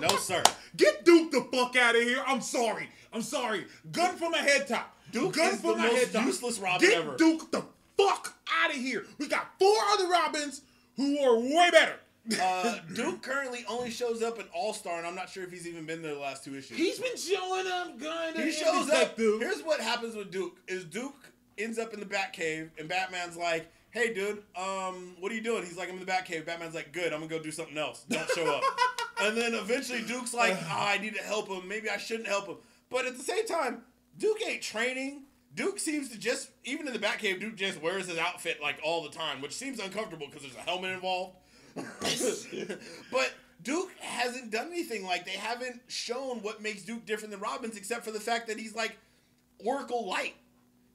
Speaker 2: No sir.
Speaker 1: get Duke the fuck out of here. I'm sorry. I'm sorry. Gun from a head top.
Speaker 2: Duke
Speaker 1: Gun
Speaker 2: is
Speaker 1: from
Speaker 2: the
Speaker 1: my
Speaker 2: most
Speaker 1: head top.
Speaker 2: useless Robin
Speaker 1: get
Speaker 2: ever.
Speaker 1: Duke the fuck out of here. We got four other Robins who are way better.
Speaker 2: Uh, Duke currently only shows up in All Star, and I'm not sure if he's even been there the last two issues.
Speaker 1: He's been showing up, kind of.
Speaker 2: he shows up. Duke. Here's what happens with Duke: is Duke ends up in the Batcave, and Batman's like, "Hey, dude, um, what are you doing?" He's like, "I'm in the Batcave." Batman's like, "Good, I'm gonna go do something else. Don't show up." and then eventually Duke's like, "Ah, I need to help him. Maybe I shouldn't help him." But at the same time, Duke ain't training. Duke seems to just, even in the Batcave, Duke just wears his outfit like all the time, which seems uncomfortable because there's a helmet involved. but Duke hasn't done anything. Like they haven't shown what makes Duke different than Robin's, except for the fact that he's like Oracle Light.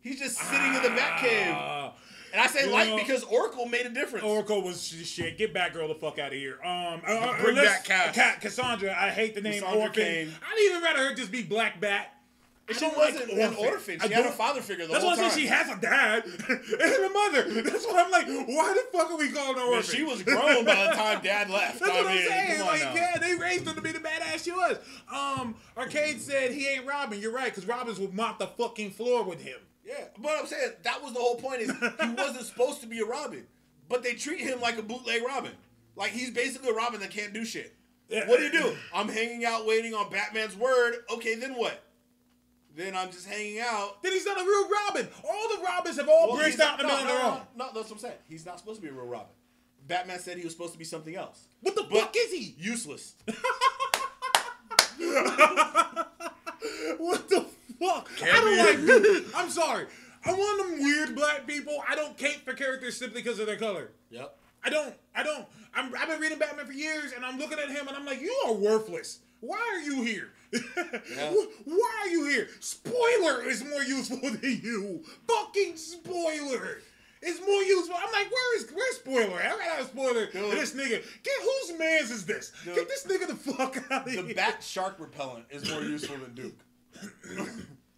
Speaker 2: He's just sitting in the Batcave,
Speaker 1: Ah,
Speaker 2: and I say light
Speaker 1: know-
Speaker 2: because Oracle made a difference.
Speaker 1: Oracle was shit. Get Batgirl the fuck out of here. Um, uh, uh,
Speaker 2: Bring back Cass.
Speaker 1: Ca- Cassandra. I hate the name
Speaker 2: Cassandra
Speaker 1: Orphan.
Speaker 2: Cain.
Speaker 1: I'd even rather her just be Black Bat. I
Speaker 2: she wasn't
Speaker 1: like
Speaker 2: an orphan.
Speaker 1: I
Speaker 2: She had a father figure the
Speaker 1: That's
Speaker 2: whole
Speaker 1: why I
Speaker 2: time.
Speaker 1: say she has a dad and a mother. That's why I'm like, why the fuck are we calling her
Speaker 2: Man, she was grown by the time Dad left.
Speaker 1: That's
Speaker 2: I
Speaker 1: what
Speaker 2: mean,
Speaker 1: I'm saying.
Speaker 2: come on
Speaker 1: Like,
Speaker 2: now.
Speaker 1: yeah, they raised her to be the badass she was. Um, Arcade said he ain't Robin. You're right, because Robins would mop the fucking floor with him.
Speaker 2: Yeah, but I'm saying that was the whole point. Is he wasn't supposed to be a Robin, but they treat him like a bootleg Robin. Like he's basically a Robin that can't do shit.
Speaker 1: Yeah.
Speaker 2: What do you do? I'm hanging out waiting on Batman's word. Okay, then what? Then I'm just hanging out.
Speaker 1: Then he's not a real Robin. All the Robins have all
Speaker 2: Well,
Speaker 1: branched out and been on
Speaker 2: no,
Speaker 1: their
Speaker 2: no,
Speaker 1: own.
Speaker 2: No, no, that's what I'm saying. He's not supposed to be a real Robin. Batman said he was supposed to be something else.
Speaker 1: What the
Speaker 2: But
Speaker 1: fuck is he?
Speaker 2: Useless.
Speaker 1: What the fuck? I
Speaker 2: Can't
Speaker 1: don't
Speaker 2: be-
Speaker 1: like. I'm sorry. I'm one of them weird black people. I don't cape for characters simply because of their color.
Speaker 2: Yep.
Speaker 1: I don't. I don't. I'm, I've been reading Batman for years, and I'm looking at him, and I'm like, you are worthless. Why are you here? Why are you here? Spoiler is more useful than you. Fucking spoiler is more useful. I'm like, where is where's spoiler? I have a spoiler.
Speaker 2: Dude.
Speaker 1: This nigga, get whose man's is this?
Speaker 2: Dude.
Speaker 1: Get this nigga the fuck out of
Speaker 2: The
Speaker 1: here.
Speaker 2: The bat shark repellent is more useful than Duke. Remember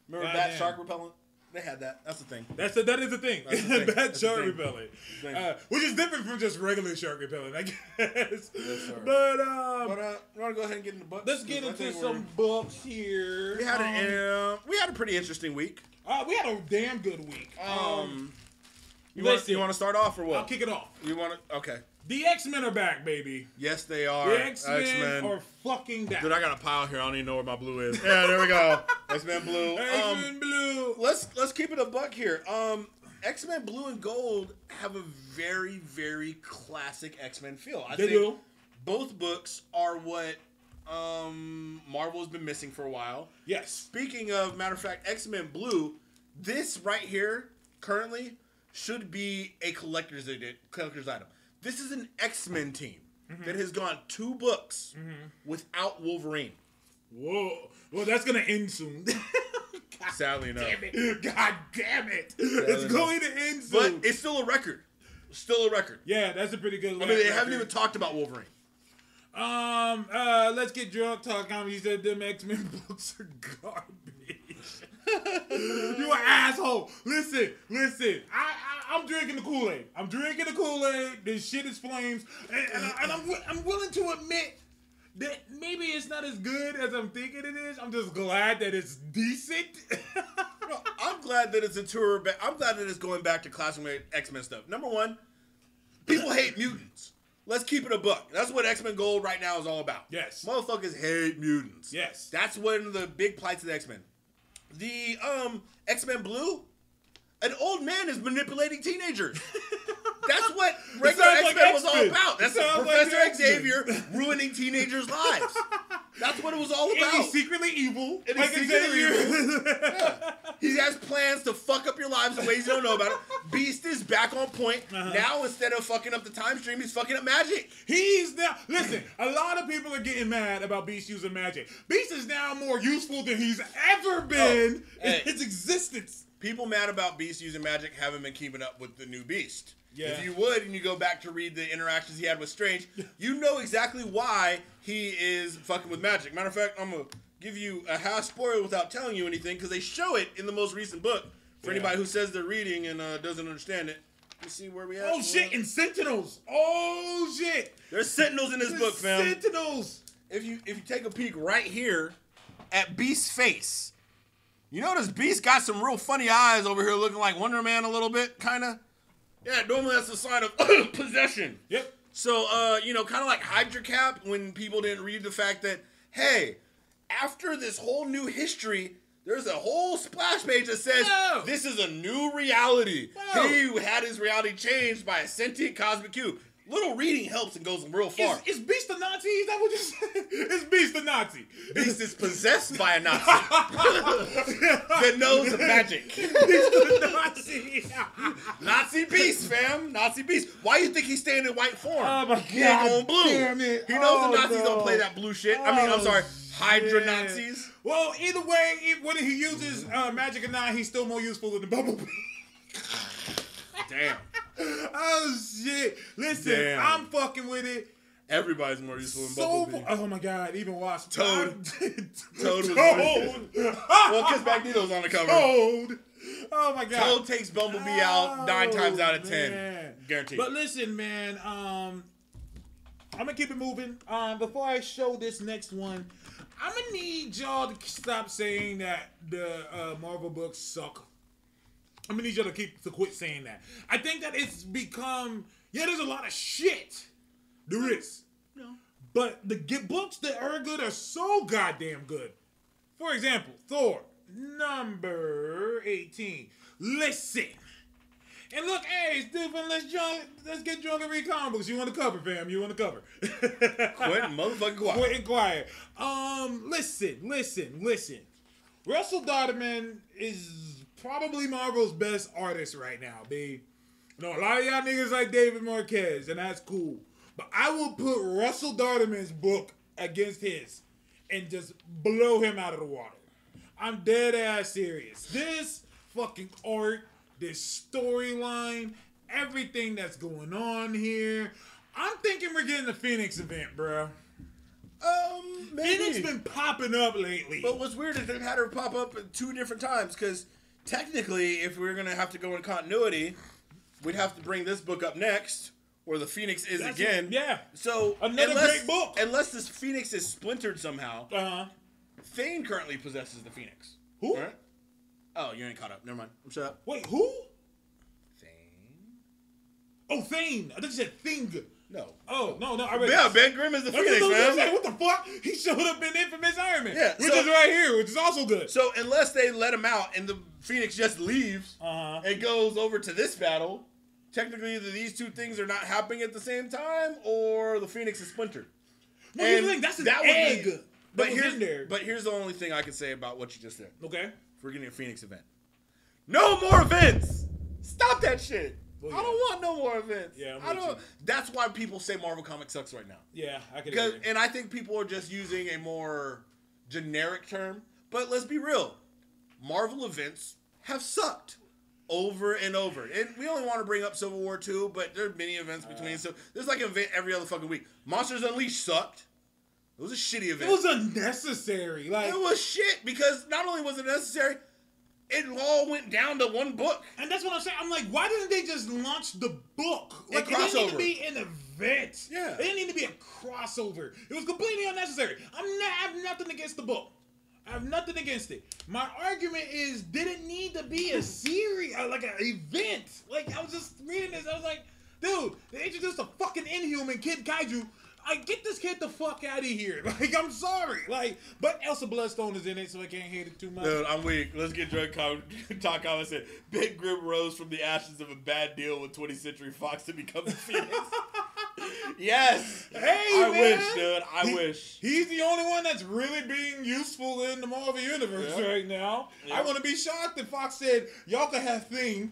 Speaker 2: bat
Speaker 1: Goddamn.
Speaker 2: shark repellent? They had that. That's the thing.
Speaker 1: That's a, that is a thing.
Speaker 2: That's the thing.
Speaker 1: Bad
Speaker 2: That's
Speaker 1: shark
Speaker 2: thing.
Speaker 1: repellent, uh, which is different from just regular shark repellent, I guess.
Speaker 2: sir.
Speaker 1: But um,
Speaker 2: But uh, you want to go ahead and get into books?
Speaker 1: let's get into some books here.
Speaker 2: We had
Speaker 1: um,
Speaker 2: a uh, we had a pretty interesting week.
Speaker 1: uh, we had a damn good week. Um,
Speaker 2: Um, you want you want to start off or what?
Speaker 1: I'll kick it off.
Speaker 2: You want to? Okay.
Speaker 1: The X Men are back, baby.
Speaker 2: Yes, they are.
Speaker 1: The X Men are fucking back.
Speaker 2: Dude, I got a pile here. I don't even know where my blue is. yeah, there we go. X Men Blue.
Speaker 1: X
Speaker 2: Um,
Speaker 1: Men Blue.
Speaker 2: let's let's keep it a buck here. Um, X Men Blue and Gold have a very very classic X Men feel. I
Speaker 1: They
Speaker 2: think
Speaker 1: do.
Speaker 2: both books are what um Marvel's been missing for a while.
Speaker 1: Yes.
Speaker 2: Speaking of matter of fact, X Men Blue, this right here currently should be a collector's item. Collector's item. This is an X Men team
Speaker 1: Mm-hmm.
Speaker 2: that has gone two books without Wolverine.
Speaker 1: Whoa. Well, that's gonna end soon. God
Speaker 2: Sadly enough.
Speaker 1: damn it. God damn it. it's
Speaker 2: enough.
Speaker 1: going to end soon.
Speaker 2: But it's still a record. Still a record.
Speaker 1: Yeah, that's a pretty good.
Speaker 2: I mean, they haven't even talked about Wolverine.
Speaker 1: Um, uh, let's get drunk. Talk comedy. He said them X Men books are garbage. you an asshole. Listen, listen. I, I I'm drinking the Kool Aid. I'm drinking the Kool Aid. This shit is flames, and, and, I, and I'm I'm willing to admit that maybe it's not as good as I'm thinking it is. I'm just glad that it's decent.
Speaker 2: No, I'm glad that it's a tour. Back. I'm glad that it's going back to classic X Men stuff. Number one, people hate mutants. Let's keep it a buck. That's what X Men Gold right now is all about.
Speaker 1: Yes.
Speaker 2: motherfuckers hate mutants.
Speaker 1: Yes.
Speaker 2: that's one of the big plights of the X Men. The um X Men Blue, an old man is manipulating teenagers. That's what regular X
Speaker 1: like
Speaker 2: was all about. That's
Speaker 1: like
Speaker 2: Professor
Speaker 1: X-Men.
Speaker 2: Xavier ruining teenagers' lives. That's what it was all
Speaker 1: and
Speaker 2: about.
Speaker 1: he's secretly evil.
Speaker 2: And he's
Speaker 1: like
Speaker 2: secretly
Speaker 1: Xavier.
Speaker 2: He has plans to fuck up your lives in ways you don't know about it. Beast is back on point.
Speaker 1: Uh-huh.
Speaker 2: Now, instead of fucking up the time stream, he's fucking up magic.
Speaker 1: He's now listen. A lot of people are getting mad about Beast using magic. Beast is now more useful than he's ever been
Speaker 2: Oh, hey.
Speaker 1: in his existence.
Speaker 2: People mad about Beast using magic haven't been keeping up with the new Beast.
Speaker 1: Yeah.
Speaker 2: If you would, and you go back to read the interactions he had with Strange, you know exactly why he is fucking with magic. Matter of fact, I'm gonna give you a half spoiler without telling you anything because they show it in the most recent book. For
Speaker 1: Yeah.
Speaker 2: anybody who says they're reading and uh, doesn't understand it, let me see where we at.
Speaker 1: Oh shit! And Sentinels. Oh shit!
Speaker 2: There's sentinels in this book, fam.
Speaker 1: Sentinels.
Speaker 2: if you if you take a peek right here at Beast's face, you notice Beast got some real funny eyes over here, looking like Wonder Man a little bit, kind of. Yeah, normally that's a sign of possession.
Speaker 1: Yep.
Speaker 2: So, uh, you know, kind of like Hydra Cap when people didn't read the fact that, hey, after this whole new history, there's a whole splash page that says
Speaker 1: No.
Speaker 2: this is a new reality.
Speaker 1: No.
Speaker 2: He had his reality changed by a sentient cosmic cube. Little reading helps and goes real far.
Speaker 1: Is, is Beast a Nazi? Is that what you said? Is Beast a Nazi?
Speaker 2: Beast is possessed by a Nazi that knows the magic.
Speaker 1: Beast a Nazi.
Speaker 2: Nazi beast, fam. Nazi beast. Why you think he's staying in white form?
Speaker 1: Oh my
Speaker 2: He ain't going blue.
Speaker 1: damn it.
Speaker 2: He knows
Speaker 1: Oh,
Speaker 2: the Nazis
Speaker 1: no.
Speaker 2: don't play that blue shit. I mean, I'm
Speaker 1: Oh,
Speaker 2: sorry, Hydra. Nazis.
Speaker 1: Well, either way, whether he uses uh, magic or not, he's still more useful than the Bumblebee.
Speaker 2: Damn.
Speaker 1: oh shit! Listen,
Speaker 2: Damn.
Speaker 1: I'm fucking with it.
Speaker 2: Everybody's more useful than
Speaker 1: So,
Speaker 2: Bumblebee.
Speaker 1: oh my god, even watch
Speaker 2: Toad. Toad was-
Speaker 1: Toad.
Speaker 2: well, because Magneto's on the cover.
Speaker 1: Toad. Oh my god.
Speaker 2: Toad takes Bumblebee out nine times out of ten.
Speaker 1: man.
Speaker 2: Guaranteed.
Speaker 1: But listen, man. Um, I'm gonna keep it moving. Um, before I show this next one, I'm gonna need y'all to stop saying that the uh, Marvel books suck. I'm gonna need y'all to keep to quit saying that. I think that it's become yeah. There's a lot of shit. There is.
Speaker 2: No.
Speaker 1: But the get books that are good are so goddamn good. For example, Thor number 18. Listen. And look, hey, Stephen, let's drunk, let's get drunk and read comic books. You want the cover, fam? You want the cover?
Speaker 2: Quit motherfucking quiet.
Speaker 1: Quit and quiet. Um, listen, listen, listen. Russell Dauterman is probably Marvel's best artist right now, B. You know, a lot of y'all niggas like David Marquez, and that's cool. But I will put Russell Dauterman's book against his and just blow him out of the water. I'm dead ass serious. This fucking art, this storyline, everything that's going on here. I'm thinking we're getting the Phoenix event, bro.
Speaker 2: Um, maybe.
Speaker 1: Phoenix been popping up lately.
Speaker 2: But what's weird is they've had her pop up at two different times because technically, if we are gonna have to go in continuity, we'd have to bring this book up next, where the Phoenix is
Speaker 1: That's-
Speaker 2: again.
Speaker 1: yeah.
Speaker 2: So
Speaker 1: Another
Speaker 2: unless,
Speaker 1: great book.
Speaker 2: Unless this Phoenix is splintered somehow,
Speaker 1: Uh huh.
Speaker 2: Thane currently possesses the Phoenix.
Speaker 1: Who?
Speaker 2: Right? Oh, you ain't caught up. Never mind. I'm shut up.
Speaker 1: Wait, who?
Speaker 2: Thane?
Speaker 1: Oh, Thane. I thought you said Thing.
Speaker 2: No.
Speaker 1: Oh no, no. I read.
Speaker 2: Yeah, Ben Grimm is the
Speaker 1: I
Speaker 2: Phoenix, man.
Speaker 1: what the fuck? He showed up in Infamous Iron Man.
Speaker 2: Yeah,
Speaker 1: which
Speaker 2: so-
Speaker 1: is right here, which is also good.
Speaker 2: So unless they let him out and the Phoenix just leaves
Speaker 1: Uh-huh.
Speaker 2: and goes over to this battle, technically either these two things are not happening at the same time or the Phoenix is splintered.
Speaker 1: here's the thing. That's an
Speaker 2: that would
Speaker 1: egg.
Speaker 2: be- But here's
Speaker 1: there.
Speaker 2: but here's the only thing I can say about what you just said.
Speaker 1: okay.
Speaker 2: We're getting a Phoenix event, no more events. Stop that shit.
Speaker 1: Well,
Speaker 2: I don't want no more events.
Speaker 1: Yeah, I'm
Speaker 2: I don't.
Speaker 1: you.
Speaker 2: That's why people say Marvel Comics sucks right now.
Speaker 1: Yeah, I
Speaker 2: can.
Speaker 1: Agree.
Speaker 2: and I think people are just using a more generic term. But let's be real, Marvel events have sucked. over and over. And we only want to bring up Civil War 2, but there are many events between. Uh. so there's like an event every other fucking week. Monsters Unleashed sucked. It was a shitty event.
Speaker 1: It was unnecessary. Like
Speaker 2: It was shit because not only was it necessary, it all went down to one book.
Speaker 1: And that's what I'm saying. I'm like, why didn't they just launch the book? Like, it didn't need to be an event.
Speaker 2: Yeah.
Speaker 1: It didn't need to be a crossover. It was completely unnecessary. I'm not, I have nothing against the book. I have nothing against it. My argument is, did it need to be a series, uh, like an event? Like, I was just reading this. I was like, dude, they introduced a fucking Inhuman Kid Kaiju. I get this kid the fuck out of here. Like, I'm sorry. Like, but Elsa Bloodstone is in it, so I can't hate it too much.
Speaker 2: Dude, I'm weak. Let's get drunk. Com- talk I Said Big Grim rose from the ashes of a bad deal with 20th Century Fox to become the Phoenix. yes.
Speaker 1: Hey,
Speaker 2: I
Speaker 1: man.
Speaker 2: wish, dude. I
Speaker 1: He-
Speaker 2: wish.
Speaker 1: He's the only one that's really being useful in the Marvel universe
Speaker 2: Yeah.
Speaker 1: right now.
Speaker 2: Yeah.
Speaker 1: I want to be shocked if Fox said y'all can have Thing,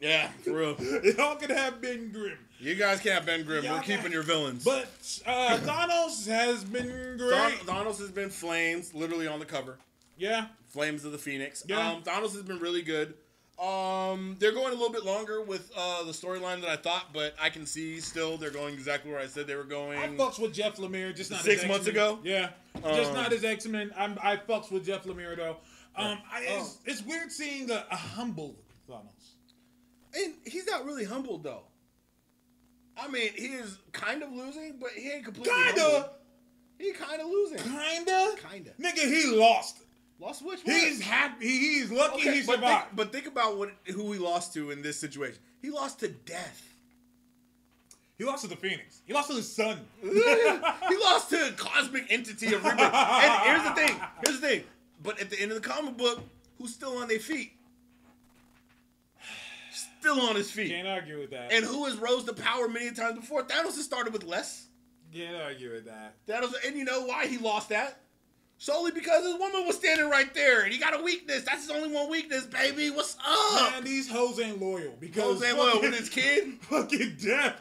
Speaker 2: Yeah, for real.
Speaker 1: y'all can have Ben Grimm,
Speaker 2: You guys can't have Ben Grimm.
Speaker 1: Y'all
Speaker 2: We're keeping your villains.
Speaker 1: but uh, Thanos has been great.
Speaker 2: Thanos has been flames, literally on the cover.
Speaker 1: yeah,
Speaker 2: Flames of the Phoenix.
Speaker 1: Yeah.
Speaker 2: Um, Thanos has been really good. Um, they're going a little bit longer with uh, the storyline than I thought, but I can see still they're going exactly where I said they were going.
Speaker 1: I fucks with Jeff Lemire, just not
Speaker 2: Six
Speaker 1: as
Speaker 2: months
Speaker 1: X-Men.
Speaker 2: ago?
Speaker 1: Yeah, just
Speaker 2: Um,
Speaker 1: not as X Men. I'm I fucks with Jeff Lemire though. Um, I, it's,
Speaker 2: Oh.
Speaker 1: it's weird seeing a, a humble Thanos.
Speaker 2: And he's not really humbled though. I mean, he is kind of losing, but he ain't completely
Speaker 1: Kinda,
Speaker 2: humbled. He kind of losing.
Speaker 1: kinda,
Speaker 2: Kinda.
Speaker 1: Nigga, he lost.
Speaker 2: Lost which one?
Speaker 1: He's happy. He's lucky he
Speaker 2: but
Speaker 1: survived.
Speaker 2: think, but think about what who he lost to in this situation. He lost to death.
Speaker 1: He lost to the Phoenix. He lost to his son.
Speaker 2: he lost to a cosmic entity of. And here's the thing. Here's the thing. But at the end of the comic book, who's still on their feet? Still on his feet.
Speaker 1: Can't argue with that.
Speaker 2: And who has rose to power many times before? Thanos has started with less.
Speaker 1: Can't argue with that.
Speaker 2: Thanos, and you know why he lost that? Solely because his woman was standing right there, and he got a weakness. That's his only one weakness, baby. What's up?
Speaker 1: Man, these hoes ain't loyal because
Speaker 2: Jose well
Speaker 1: fucking-
Speaker 2: with his kid.
Speaker 1: fucking death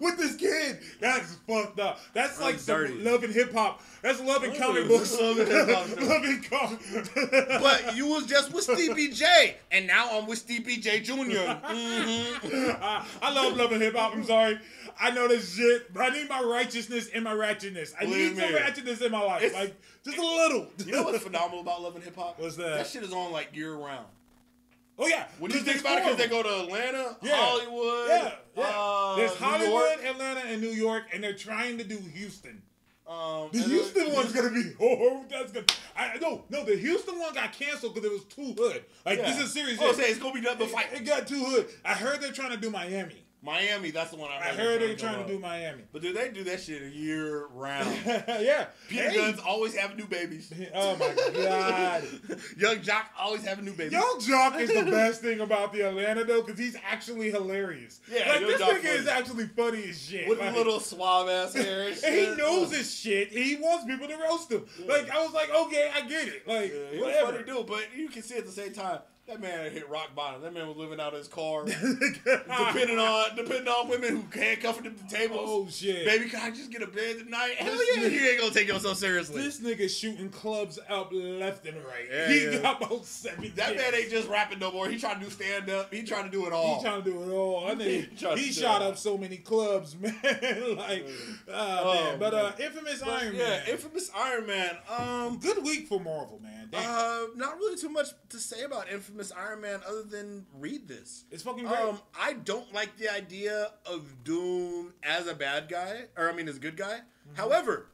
Speaker 1: with this kid. That's fucked up. That's like some
Speaker 2: dirty.
Speaker 1: love and hip hop. That's love and comic
Speaker 2: Ooh,
Speaker 1: books.
Speaker 2: love and hip hop.
Speaker 1: love and comic.
Speaker 2: But you was just with Stevie J, and now I'm with Stevie J junior hmm
Speaker 1: I, I love love and hip hop. I'm sorry. I know this shit, but I need my righteousness and my ratchetness. I
Speaker 2: Believe
Speaker 1: need some
Speaker 2: me.
Speaker 1: ratchetness in my life,
Speaker 2: It's-
Speaker 1: like just a little.
Speaker 2: You know what's phenomenal about loving Hip Hop?
Speaker 1: What's that?
Speaker 2: That shit is on like year round.
Speaker 1: Oh yeah.
Speaker 2: When you think about it, because they go to Atlanta,
Speaker 1: Yeah.
Speaker 2: Hollywood,
Speaker 1: Yeah, yeah.
Speaker 2: uh,
Speaker 1: There's Hollywood, Atlanta, and New York, and they're trying to do Houston.
Speaker 2: um,
Speaker 1: The Houston
Speaker 2: then-
Speaker 1: one's gonna be oh that's good. I no no the Houston one got canceled because it was too hood. Like
Speaker 2: Yeah.
Speaker 1: this is serious.
Speaker 2: Oh, say it's gonna be nothing but fight.
Speaker 1: It got too hood. I heard they're trying to do Miami.
Speaker 2: Miami, that's the one I
Speaker 1: I
Speaker 2: heard.
Speaker 1: heard they're trying to do Miami.
Speaker 2: But do they do that shit year round?
Speaker 1: yeah.
Speaker 2: Peter
Speaker 1: Hey.
Speaker 2: Guns always have new babies.
Speaker 1: Oh my god.
Speaker 2: Yung Joc always having new babies.
Speaker 1: Yung Joc is the best thing about the Atlanta though, because he's actually hilarious.
Speaker 2: Yeah,
Speaker 1: like
Speaker 2: Young
Speaker 1: this
Speaker 2: Jock
Speaker 1: nigga is actually funny as shit.
Speaker 2: with
Speaker 1: Like,
Speaker 2: little suave ass hair.
Speaker 1: He knows his shit. He wants people to roast him. Like I was like, okay, I get it. Like
Speaker 2: Yeah,
Speaker 1: whatever.
Speaker 2: funny dude, but you can see at the same time that man hit rock bottom. That man was living out of his car, depending on depending on women who handcuffed him to tables.
Speaker 1: Oh shit.
Speaker 2: Baby, can I just get a bed tonight? Hell
Speaker 1: This
Speaker 2: yeah,
Speaker 1: nigga-
Speaker 2: you ain't gonna take yourself seriously.
Speaker 1: This nigga shooting clubs up left and right.
Speaker 2: Yeah,
Speaker 1: he
Speaker 2: yeah.
Speaker 1: got about seven.
Speaker 2: that man ain't just rapping no more. He trying to do stand up. He trying to do it all.
Speaker 1: He trying to do it all. I
Speaker 2: He trying to
Speaker 1: he shot up so many clubs, man. like, ah,
Speaker 2: Oh,
Speaker 1: man. But uh, infamous
Speaker 2: But,
Speaker 1: Iron Man.
Speaker 2: yeah, infamous Iron Man. Um,
Speaker 1: Good week for Marvel, man. Damn.
Speaker 2: uh, not really too much to say about infamous Iron Man other than read this.
Speaker 1: it's fucking great.
Speaker 2: Um, I don't like the idea of Doom as a bad guy, or I mean, as a good guy.
Speaker 1: Mm-hmm.
Speaker 2: However,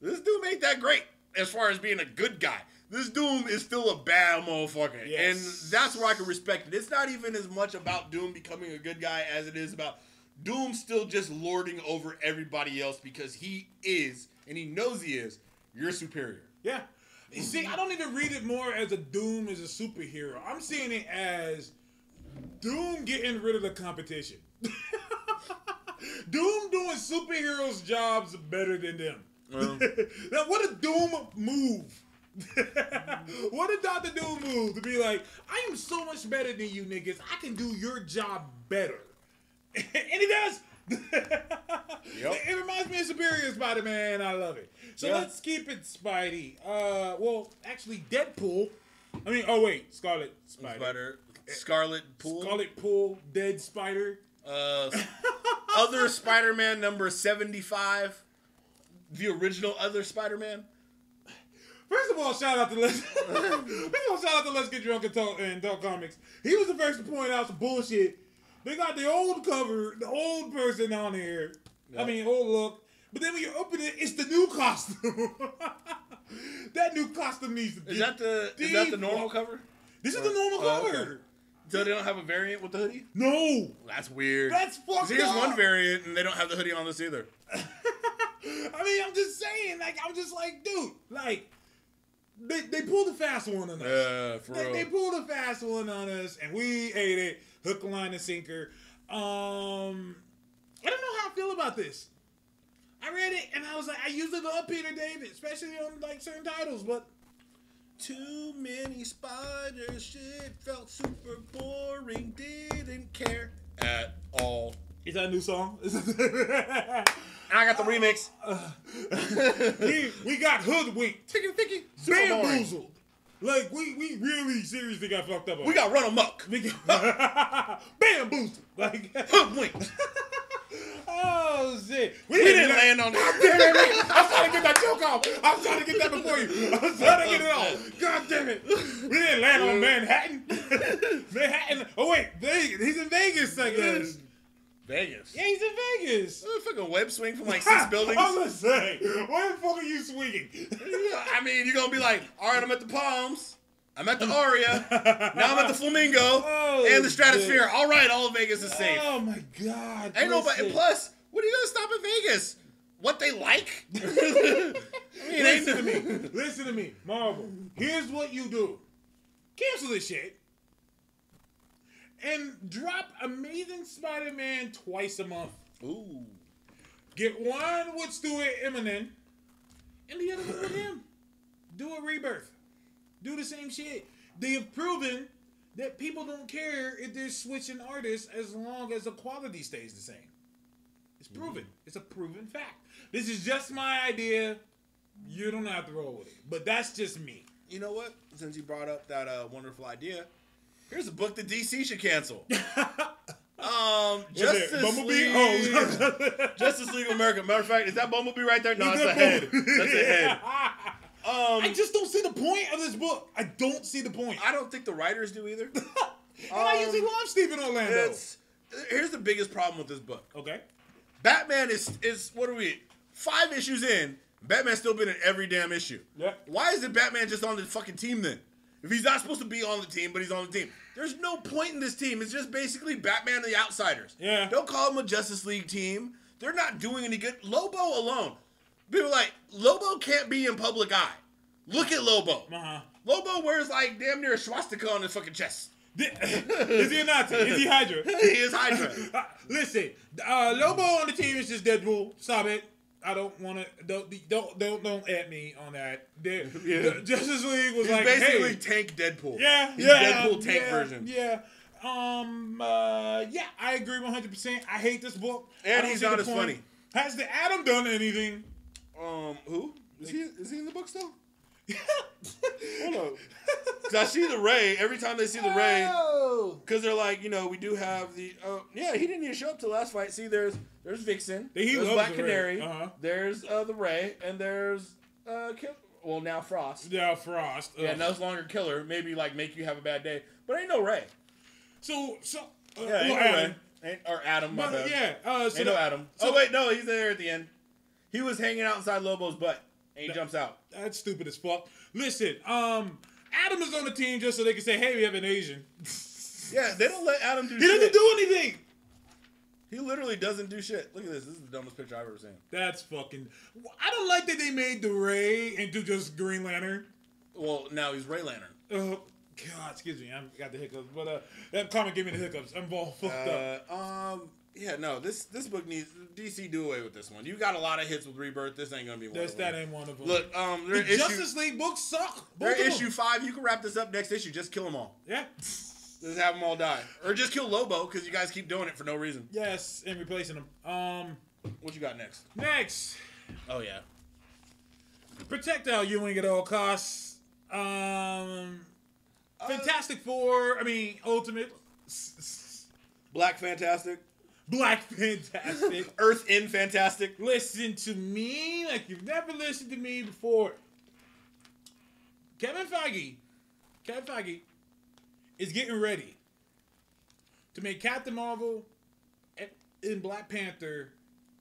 Speaker 2: this Doom ain't that great as far as being a good guy. This Doom is still a bad motherfucker,
Speaker 1: Yes.
Speaker 2: and that's where I can respect it. It's not even as much about Doom becoming a good guy as it is about Doom still just lording over everybody else because he is, and he knows he is, your superior.
Speaker 1: yeah. You see, I don't even read it more as a Doom as a superhero. I'm seeing it as Doom getting rid of the competition. Doom doing superheroes' jobs better than them.
Speaker 2: Well.
Speaker 1: now, what a Doom move! what a Doctor Doom move to be like, I am so much better than you niggas. I can do your job better, and he does. It, it reminds me of Superior Spider Man. I love it. So
Speaker 2: Yeah.
Speaker 1: let's keep it Spidey. Uh, well, actually, Deadpool. I mean, oh wait, Scarlet Spider.
Speaker 2: Spider. Scarlet Pool.
Speaker 1: Scarlet Pool, Dead Spider.
Speaker 2: Uh, other Spider-Man number seventy-five. The original other Spider-Man.
Speaker 1: First of all, shout out to Let's. First of all, shout out to Let's Get Drunk and Talk and Talk Comics. He was the first to point out some bullshit. They got the old cover, the old person on here. I mean, old look. But then when you open it, it's the new costume. that new costume needs to. be.
Speaker 2: Is that the is that the normal cover?
Speaker 1: This is the normal
Speaker 2: Oh,
Speaker 1: cover.
Speaker 2: okay. So they don't have a variant with the hoodie?
Speaker 1: No,
Speaker 2: That's weird.
Speaker 1: that's fucked
Speaker 2: Here's
Speaker 1: up.
Speaker 2: one variant, and they don't have the hoodie on this either.
Speaker 1: I mean, I'm just saying, like, I'm just like, dude, like, they, they pulled a fast one on us.
Speaker 2: Yeah, for
Speaker 1: They,
Speaker 2: real.
Speaker 1: they pulled a fast one on us, and we ate it, hook, line, and sinker. Um, I don't know how I feel about this. I read it, and I was like, I usually love Peter David, especially on like certain titles, but
Speaker 2: Too many spiders, shit felt super boring, didn't care at all.
Speaker 1: is that a new song?
Speaker 2: I got the remix.
Speaker 1: we, we got hoodwinked,
Speaker 2: Ticky ticky,
Speaker 1: bamboozled. Like we we really seriously got fucked up. on
Speaker 2: We got run amok.
Speaker 1: We got bamboozled. Like
Speaker 2: Hoodwinked.
Speaker 1: oh shit.
Speaker 2: We didn't land on
Speaker 1: God damn it! I was trying to get that joke off. I was trying to get that before you. I was trying to get it off. God damn it! We didn't land on Manhattan. Manhattan. Oh wait, Vegas. He's in Vegas, I guess.
Speaker 2: Vegas.
Speaker 1: Yeah, he's in Vegas.
Speaker 2: A fucking web swing from like six buildings.
Speaker 1: I was gonna say, where the fuck are you swinging?
Speaker 2: I mean, you're gonna be like, all right, I'm at the Palms. I'm at the Aria. Now I'm at the Flamingo
Speaker 1: Oh,
Speaker 2: and the Stratosphere. All right, all of Vegas is safe.
Speaker 1: Oh my god.
Speaker 2: Ain't nobody. Plus, what are you gonna stop in Vegas? What they like? I mean,
Speaker 1: Listen to me. Listen to me. Marvel. Here's what you do. Cancel this shit. And drop Amazing Spider-Man twice a month.
Speaker 2: Ooh.
Speaker 1: Get one with Stuart Immonen and the other one with him. Do a rebirth. Do the same shit. They have proven that people don't care if they're switching artists as long as the quality stays the same. It's proven. It's a proven fact. This is just my idea. You don't have to roll with it. But that's just me.
Speaker 2: You know what? Since you brought up that uh, wonderful idea, here's a book that DC should cancel. Um,
Speaker 1: What's it,
Speaker 2: Justice
Speaker 1: Bumblebee?
Speaker 2: League.
Speaker 1: Oh,
Speaker 2: Justice League of America. Matter of fact, is that Bumblebee right there? No,
Speaker 1: Is
Speaker 2: that's a head. That's a head. Um,
Speaker 1: I just don't see the point of this book. I don't see the point.
Speaker 2: I don't think the writers do either.
Speaker 1: and I
Speaker 2: um,
Speaker 1: usually love Stephen Orlando.
Speaker 2: It's, here's the biggest problem with this book.
Speaker 1: Okay.
Speaker 2: Batman is is what are we? Five issues in. Batman's still been in every damn issue.
Speaker 1: Yeah.
Speaker 2: Why isn't Batman just on the fucking team then? If he's not supposed to be on the team, but he's on the team, there's no point in this team. It's just basically Batman and the Outsiders.
Speaker 1: Yeah.
Speaker 2: Don't call them a Justice League team. They're not doing any good. Lobo alone. People are like Lobo can't be in public eye. Look at Lobo.
Speaker 1: Uh-huh.
Speaker 2: Lobo wears like damn near a swastika on his fucking chest.
Speaker 1: is he a Nazi? Is he Hydra?
Speaker 2: He is Hydra.
Speaker 1: Uh, listen, uh, Lobo on the team is just Deadpool. Stop it. I don't want to. Don't don't don't don't at me on that.
Speaker 2: Yeah.
Speaker 1: Justice League was
Speaker 2: He's
Speaker 1: like,
Speaker 2: basically
Speaker 1: hey,
Speaker 2: tank Deadpool.
Speaker 1: yeah,
Speaker 2: He's
Speaker 1: yeah,
Speaker 2: Deadpool tank
Speaker 1: yeah,
Speaker 2: version.
Speaker 1: Yeah. Um. Uh. Yeah, I agree one hundred percent. I hate this book.
Speaker 2: And he's not as
Speaker 1: point.
Speaker 2: funny.
Speaker 1: Has the Adam done anything?
Speaker 2: Um, who is he? Is he in the book still? Hold on. Cause I see the Ray every time they see the Ray.
Speaker 1: Oh.
Speaker 2: Because they're like, you know, we do have the. Oh, yeah, he didn't even show up till last fight. See, there's there's Vixen,
Speaker 1: He
Speaker 2: there's
Speaker 1: loves
Speaker 2: Black
Speaker 1: the Ray.
Speaker 2: Canary,
Speaker 1: Uh-huh.
Speaker 2: there's uh, the Ray, and there's uh, Kill- well now Frost.
Speaker 1: Yeah, Frost.
Speaker 2: Yeah,
Speaker 1: Ugh.
Speaker 2: no longer Killer. Maybe like make you have a bad day, but ain't no Ray.
Speaker 1: So so. Uh,
Speaker 2: Yeah, ain't no. Ray. Ain't, or Adam, my bad.
Speaker 1: yeah. Uh, so
Speaker 2: ain't no
Speaker 1: the-
Speaker 2: Adam.
Speaker 1: so-
Speaker 2: oh wait, no, he's there at the end. He was hanging out inside Lobo's butt, and he
Speaker 1: That-
Speaker 2: jumps out.
Speaker 1: That's stupid as fuck. Listen, um, Adam is on the team just so they can say, "Hey, we have an Asian."
Speaker 2: Yeah, they don't let Adam do
Speaker 1: he
Speaker 2: shit.
Speaker 1: doesn't do anything.
Speaker 2: He literally doesn't do shit. Look at this. This is the dumbest picture I've ever seen.
Speaker 1: That's fucking. I don't like that they made the Ray into just Green Lantern.
Speaker 2: Well, now he's Ray Lantern.
Speaker 1: Oh God, excuse me, I got the hiccups. But uh, that comic gave me the hiccups. I'm all fucked up.
Speaker 2: Uh, um, yeah, no. This this book needs DC do away with this one. You got a lot of hits with Rebirth. This ain't gonna be one.
Speaker 1: That's
Speaker 2: of them.
Speaker 1: that ain't one of them.
Speaker 2: Look, um,
Speaker 1: the
Speaker 2: issue,
Speaker 1: Justice League books suck. Both
Speaker 2: issue five. You can wrap this up next issue. Just kill them all.
Speaker 1: Yeah.
Speaker 2: Just have them all die, or just kill Lobo because you guys keep doing it for no reason.
Speaker 1: Yes, and replacing them. Um,
Speaker 2: What you got next?
Speaker 1: next.
Speaker 2: Oh yeah.
Speaker 1: Protect Al Ewing at all costs. Um,
Speaker 2: Uh,
Speaker 1: Fantastic Four. I mean, Ultimate.
Speaker 2: Black Fantastic.
Speaker 1: Black Fantastic.
Speaker 2: Earth in Fantastic.
Speaker 1: Listen to me like you've never listened to me before. Kevin Feige, Kevin Feige, is getting ready to make Captain Marvel and and Black Panther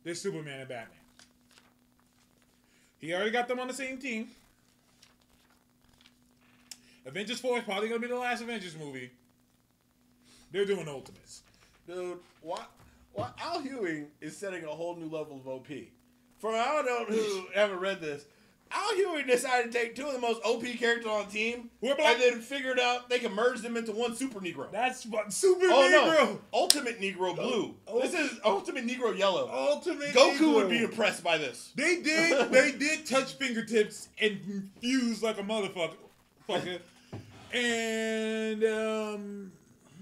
Speaker 1: their Superman and Batman. He already got them on the same team. Avengers 4 is probably gonna be the last Avengers movie. They're doing Ultimates.
Speaker 2: Dude, why, why Al Ewing is setting a whole new level of OP. For I don't know who haven't read this, Al Ewing decided to take two of the most OP characters on the team
Speaker 1: We're black-
Speaker 2: and then figured out they can merge them into one super Negro.
Speaker 1: That's what Super
Speaker 2: oh
Speaker 1: Negro.
Speaker 2: no, Ultimate Negro Blue.
Speaker 1: Oh.
Speaker 2: This is Ultimate Negro Yellow.
Speaker 1: Ultimate
Speaker 2: Goku
Speaker 1: Negro.
Speaker 2: would be impressed by this.
Speaker 1: They did. they did touch fingertips and fuse like a motherfucker. And um,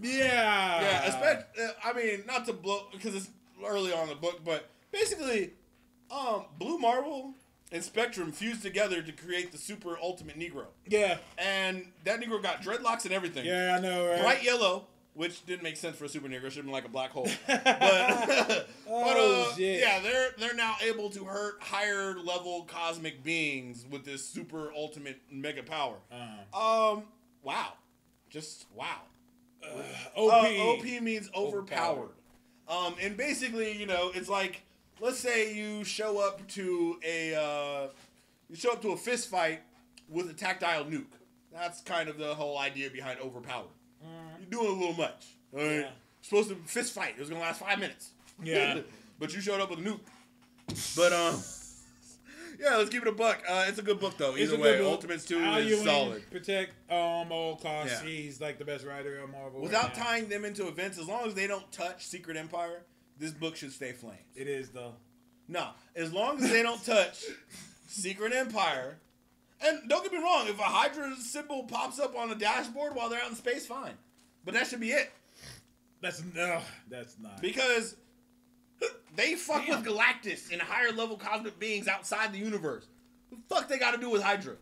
Speaker 1: yeah.
Speaker 2: Yeah, especially, uh, I mean, not to blow because it's early on in the book, but basically, um, Blue Marvel and Spectrum fused together to create the super ultimate Negro,
Speaker 1: Yeah.
Speaker 2: and that Negro got dreadlocks and everything.
Speaker 1: Yeah, I know, right?
Speaker 2: Bright yellow, which didn't make sense for a super Negro. Should have been like a black hole. But, but
Speaker 1: Oh,
Speaker 2: uh,
Speaker 1: shit.
Speaker 2: yeah, they're they're now able to hurt higher level cosmic beings with this super ultimate mega power.
Speaker 1: Uh,
Speaker 2: Um, wow, just wow.
Speaker 1: OP.
Speaker 2: Uh, OP means overpowered.
Speaker 1: Overpowered.
Speaker 2: Um, and basically, you know, it's like let's say you show up to a uh, you show up to a fist fight with a tactile nuke. That's kind of the whole idea behind overpowered. You're doing a little much. right?
Speaker 1: Yeah.
Speaker 2: Supposed to fist fight. It was gonna last five minutes.
Speaker 1: Yeah.
Speaker 2: but you showed up with a nuke. But um. Yeah, let's give it a buck. Uh, it's a good book though. Either way,
Speaker 1: book.
Speaker 2: Ultimates two
Speaker 1: Al
Speaker 2: is
Speaker 1: Ewing,
Speaker 2: solid.
Speaker 1: Protect um all costs.
Speaker 2: Yeah.
Speaker 1: He's like the best writer of Marvel. right
Speaker 2: Without
Speaker 1: now.
Speaker 2: tying them into events, as long as they don't touch Secret Empire, this book should stay flames.
Speaker 1: It is though.
Speaker 2: No, as long as they don't touch Secret Empire, and don't get me wrong, if a Hydra symbol pops up on the dashboard while they're out in space, fine. But that should be it
Speaker 1: That's no. That's not.
Speaker 2: because they fuck with Galactus and higher level cosmic beings outside the universe. What the fuck they got to do with Hydra?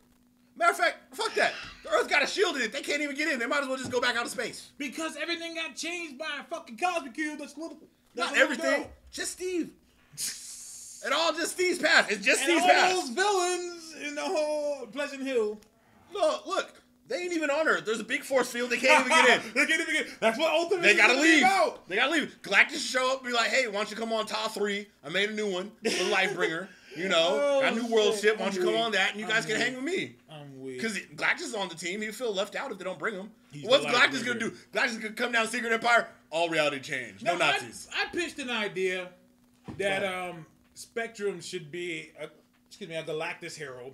Speaker 2: Matter of fact, fuck that. The Earth got a shield in it. They can't even get in. They might as well just go back out of space.
Speaker 1: Because everything got changed by a fucking cosmic cube. That's little. That's
Speaker 2: Not everything.
Speaker 1: girl.
Speaker 2: Just Steve. It all just Steve's path. It's just
Speaker 1: And
Speaker 2: Steve's
Speaker 1: all
Speaker 2: path.
Speaker 1: those villains in the whole Pleasant Hill.
Speaker 2: Look, look, they ain't even on Earth. There's a big force field. They can't even get in.
Speaker 1: they can't even get. In. That's what Ultimate.
Speaker 2: They gotta leave.
Speaker 1: About.
Speaker 2: They gotta leave. Galactus show up and be like, hey, why don't you come on top three? I made a new one the Lifebringer. You know,
Speaker 1: Oh,
Speaker 2: got new world
Speaker 1: shit.
Speaker 2: ship. Why don't you
Speaker 1: I'm
Speaker 2: come
Speaker 1: weak.
Speaker 2: on that and you guys
Speaker 1: I'm
Speaker 2: can
Speaker 1: weak.
Speaker 2: hang with me?
Speaker 1: I'm weak.
Speaker 2: Because Galactus is on the team. He'd feel left out if they don't bring him.
Speaker 1: He's
Speaker 2: What's Galactus gonna do? Galactus gonna come down Secret Empire. All reality change. No,
Speaker 1: Now, I-
Speaker 2: Nazis.
Speaker 1: I, pitched an idea that um Spectrum should be a, excuse me a Galactus Herald.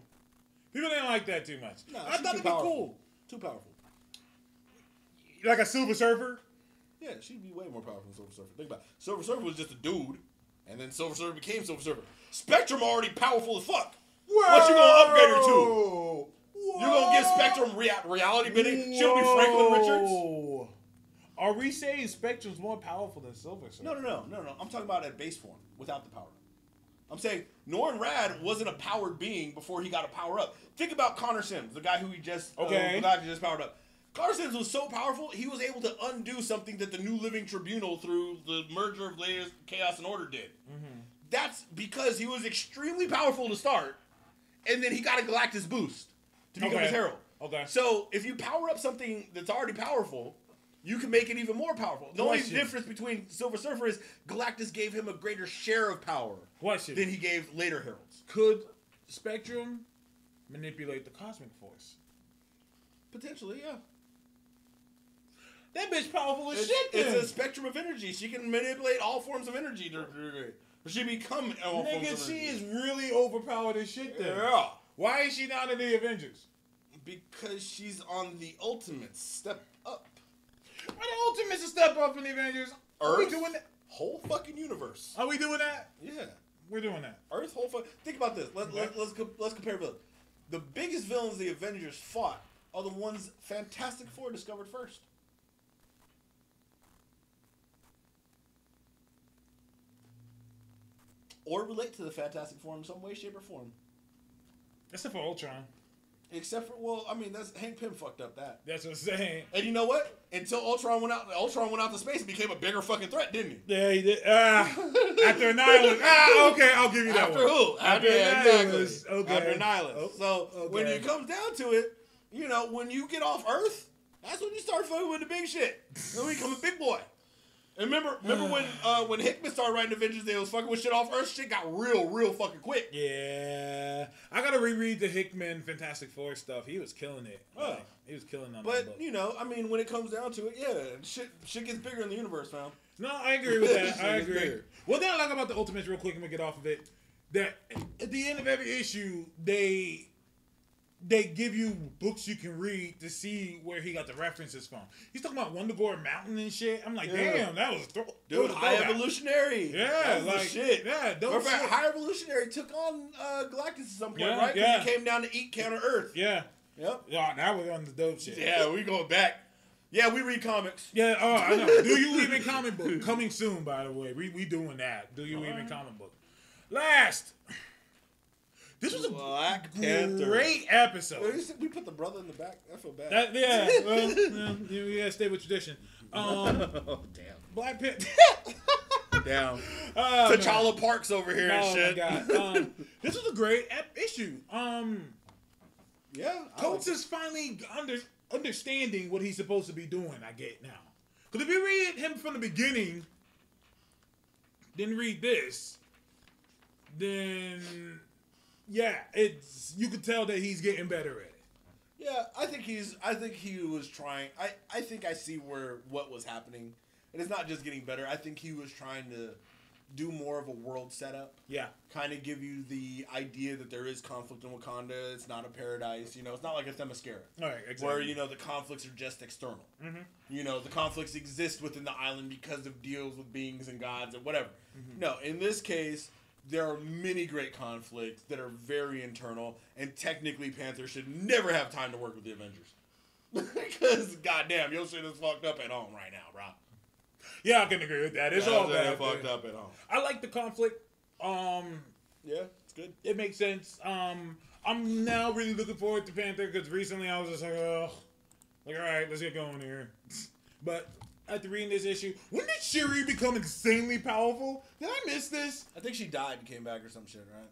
Speaker 1: People didn't like that too much. I thought it'd be cool.
Speaker 2: Too powerful.
Speaker 1: Like a Silver Surfer.
Speaker 2: Yeah, she'd be way more powerful than Silver Surfer. Think about it. Silver Surfer was just a dude, and then Silver Surfer became Silver Surfer. Spectrum already powerful as fuck. What you gonna upgrade her to? You gonna give Spectrum rea- reality bending? She'll be Franklin Richards?
Speaker 1: Are we saying Spectrum's more powerful than Silver Surfer?
Speaker 2: No, no, no, no, no. I'm talking about at base form without the power. I'm saying Norrin Radd wasn't a powered being before he got a power up. Think about Connor Sims, the guy who he just uh,
Speaker 1: Okay.
Speaker 2: the guy who just powered up. Connor Sims was so powerful he was able to undo something that the New Living Tribunal through the merger of latest Chaos and Order did. That's because he was extremely powerful to start, and then he got a Galactus boost to become
Speaker 1: Okay.
Speaker 2: his herald.
Speaker 1: Okay.
Speaker 2: So if you power up something that's already powerful, you can make it even more powerful. The only difference between Silver Surfer is Galactus gave him a greater share of power
Speaker 1: Question.
Speaker 2: than he gave later heralds.
Speaker 1: Could Spectrum manipulate the cosmic force?
Speaker 2: Potentially, yeah.
Speaker 1: That bitch powerful as
Speaker 2: It's,
Speaker 1: shit. Then.
Speaker 2: it's a spectrum of energy. She can manipulate all forms of energy. She become all forms
Speaker 1: Nigga,
Speaker 2: of
Speaker 1: she
Speaker 2: energy.
Speaker 1: is really overpowered as shit. Then.
Speaker 2: Yeah.
Speaker 1: Why is she not in the Avengers?
Speaker 2: Because she's on the ultimate step.
Speaker 1: Why the Ultimates a step up in the Avengers? Are we
Speaker 2: Earth?
Speaker 1: doing that?
Speaker 2: Whole fucking universe.
Speaker 1: Are we doing that?
Speaker 2: Yeah.
Speaker 1: We're doing that.
Speaker 2: Earth whole fuck. Think about this. Let, let, let's co- let's compare villains. The biggest villains the Avengers fought are the ones Fantastic Four discovered first. Or relate to the Fantastic Four in some way, shape, or form.
Speaker 1: Except for Ultron.
Speaker 2: Except for well, I mean that's Hank Pym fucked up that.
Speaker 1: That's what I'm saying.
Speaker 2: And you know what? Until Ultron went out, Ultron went out to space, and became a bigger fucking threat, didn't he?
Speaker 1: Yeah, he did. Ah, after Annihilus. Ah, okay, I'll give you that
Speaker 2: After
Speaker 1: one.
Speaker 2: who?
Speaker 1: After
Speaker 2: yeah,
Speaker 1: Annihilus.
Speaker 2: exactly.
Speaker 1: Okay.
Speaker 2: After Annihilus.
Speaker 1: Oh,
Speaker 2: so when
Speaker 1: okay.
Speaker 2: it comes down to it, you know, when you get off Earth, that's when you start fucking with the big shit. Then we become a big boy. And remember, remember when uh, when Hickman started writing Avengers, they was fucking with shit off Earth. Shit got real, real fucking quick.
Speaker 1: Yeah, I gotta reread the Hickman Fantastic Four stuff. He was killing it.
Speaker 2: Oh.
Speaker 1: Like, he was killing them.
Speaker 2: But you know, I mean, when it comes down to it, yeah, shit, shit gets bigger in the universe, man.
Speaker 1: No, I agree with that. I agree. thing I like about the Ultimates, real quick, and we get off of it, that at the end of every issue, they they give you books you can read to see where he got the references from. He's talking about Wundagore Mountain and shit. I'm like,
Speaker 2: Yeah.
Speaker 1: damn, that was that
Speaker 2: Dude,
Speaker 1: was
Speaker 2: High. Evolutionary.
Speaker 1: Yeah, like
Speaker 2: shit.
Speaker 1: Yeah, dope
Speaker 2: Matter of fact,
Speaker 1: shit.
Speaker 2: High Evolutionary took on uh, Galactus at some point,
Speaker 1: Yeah,
Speaker 2: right?
Speaker 1: yeah.
Speaker 2: he came down to eat counter Earth.
Speaker 1: Yeah,
Speaker 2: Yep.
Speaker 1: yeah, now we're on the dope shit.
Speaker 2: Yeah, we going back. Yeah, we read comics.
Speaker 1: Yeah, oh, I know. Do you even comic book coming soon? By the way, we we doing that. Do you even
Speaker 2: Alright.
Speaker 1: comic book? Last, this was a
Speaker 2: Black Panther.
Speaker 1: great episode.
Speaker 2: you said We put the brother in the back. I feel bad.
Speaker 1: That, yeah, well, yeah, you you gotta stay with tradition. Um,
Speaker 2: oh, damn.
Speaker 1: Black Panther.
Speaker 2: Damn.
Speaker 1: Oh, man.
Speaker 2: T'Challa Parks over here and
Speaker 1: Oh
Speaker 2: shit.
Speaker 1: my god. Um, this was a great ep- issue. Um,
Speaker 2: Yeah. I
Speaker 1: Coates is finally under understanding what he's supposed to be doing. I get now. Because if you read him from the beginning, then read this, then yeah, it's you can tell that he's getting better at it.
Speaker 2: Yeah, I think he's. I think he was trying. I. I think I see where what was happening, and it's not just getting better. I think he was trying to do more of a world setup,
Speaker 1: Yeah,
Speaker 2: kind of give you the idea that there is conflict in Wakanda. It's not a paradise. You know, it's not like a Themyscira.
Speaker 1: all right, exactly.
Speaker 2: Where you know the conflicts are just external.
Speaker 1: Mm-hmm.
Speaker 2: You know the conflicts exist within the island because of deals with beings and gods and whatever.
Speaker 1: Mm-hmm.
Speaker 2: No, in this case, there are many great conflicts that are very internal, and technically, Panther should never have time to work with the Avengers. because goddamn, your shit is fucked up at home right now, bro.
Speaker 1: yeah, I can agree with that. It's
Speaker 2: Yeah,
Speaker 1: all bad.
Speaker 2: fucked up at home.
Speaker 1: I like the conflict. Um,
Speaker 2: Yeah, it's good.
Speaker 1: it makes sense. Um, I'm now really looking forward to Panther because recently I was just like, oh, like all right, let's get going here. But after reading this issue, when did Shuri become insanely powerful? Did I miss this?
Speaker 2: I think she died and came back or some shit, right?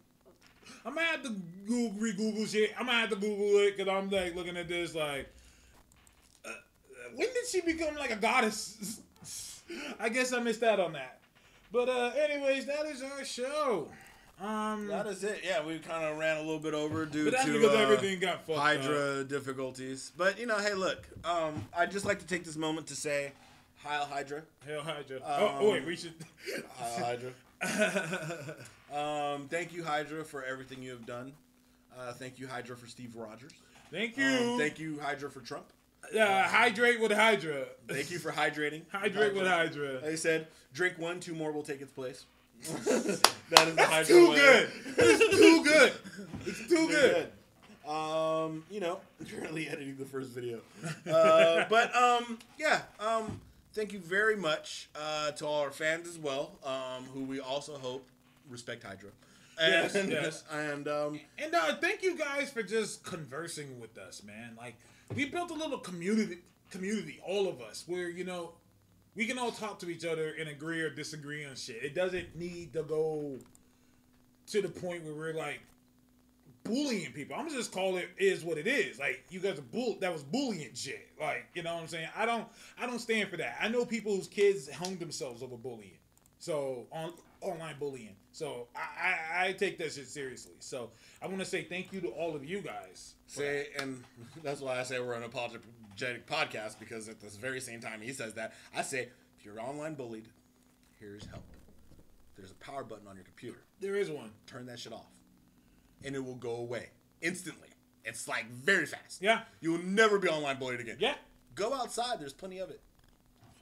Speaker 1: I'm gonna have to Google, re-Google shit. I'm gonna have to Google it because I'm like looking at this like, uh, when did she become like a goddess? I guess I missed out on that. But uh, anyways, that is our show. Um,
Speaker 2: That is it. Yeah, we kind of ran a little bit over due
Speaker 1: but that's
Speaker 2: to
Speaker 1: because
Speaker 2: uh,
Speaker 1: everything got fucked up.
Speaker 2: Hydra difficulties. But you know, hey, look. Um, I'd just like to take this moment to say, Heil Hydra.
Speaker 1: Hell Hydra. oh, oh, wait,
Speaker 2: Um,
Speaker 1: we should.
Speaker 2: Heil Hydra. Um, thank you, Hydra, for everything you have done. Uh, thank you, Hydra, for Steve Rogers.
Speaker 1: thank you.
Speaker 2: Um, thank you, Hydra, for Trump.
Speaker 1: Uh, hydrate with Hydra.
Speaker 2: Thank you for hydrating.
Speaker 1: Hydrate with Hydra.
Speaker 2: They said, drink one, two more will take its place. that is the Hydra
Speaker 1: Too
Speaker 2: way.
Speaker 1: good. It's too good. It's too good.
Speaker 2: good. Um, you know, currently editing the first video. Uh, but um, yeah. Um, thank you very much uh, to all our fans as well, um, who we also hope respect Hydra.
Speaker 1: Yes,
Speaker 2: And,
Speaker 1: yes.
Speaker 2: And um,
Speaker 1: And uh, thank you guys for just conversing with us, man. Like we built a little community, community, all of us, where you know we can all talk to each other and agree or disagree on shit. It doesn't need to go to the point where we're like bullying people. I'm gonna just call it is what it is. Like you guys are bull that was bullying shit. Like you know what I'm saying. I don't I don't stand for that. I know people whose kids hung themselves over bullying. So on online bullying. So I, I, I take that shit seriously. So I want to say thank you to all of you guys.
Speaker 2: say, and that's why I say we're an apologetic podcast because at this very same time he says that, I say, if you're online bullied, here's help. There's a power button on your computer.
Speaker 1: There is one.
Speaker 2: turn that shit off, and it will go away instantly. It's like very fast.
Speaker 1: Yeah.
Speaker 2: You will never be online bullied again.
Speaker 1: Yeah.
Speaker 2: Go outside. There's plenty of it.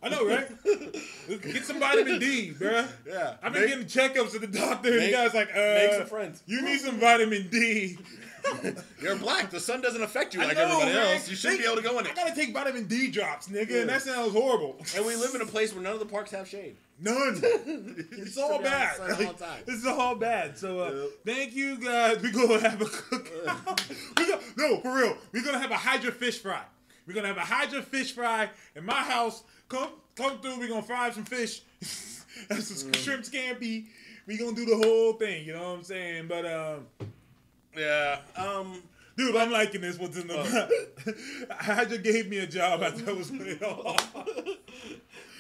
Speaker 1: I know, right? Get some vitamin D, bruh.
Speaker 2: Yeah.
Speaker 1: I've been
Speaker 2: Make-
Speaker 1: getting checkups at the doctor, and the guy's like, uh,
Speaker 2: make some friends.
Speaker 1: You need some vitamin D.
Speaker 2: You're black. The sun doesn't affect you
Speaker 1: I
Speaker 2: like
Speaker 1: know,
Speaker 2: everybody
Speaker 1: man.
Speaker 2: else. You shouldn't
Speaker 1: They-
Speaker 2: be able to go in it.
Speaker 1: I gotta take vitamin D drops, nigga,
Speaker 2: Yeah.
Speaker 1: and that sounds horrible.
Speaker 2: And we live in a place where none of the parks have shade.
Speaker 1: None. It's all
Speaker 2: be out in
Speaker 1: bad.
Speaker 2: the sun all the time.
Speaker 1: It's all bad. So uh,
Speaker 2: Yep.
Speaker 1: thank you guys. We gonna have a cookout. we go, no, for real. We're gonna have a Hydra fish fry. We're gonna have a Hydra fish fry in my house. Come come through. We're gonna fry some fish. and some
Speaker 2: Mm.
Speaker 1: shrimp scampi. We gonna do the whole thing. You know what I'm saying? But um.
Speaker 2: Yeah. Um.
Speaker 1: Dude, I'm liking this. What's in the. Hydra gave me a job after I was laid off.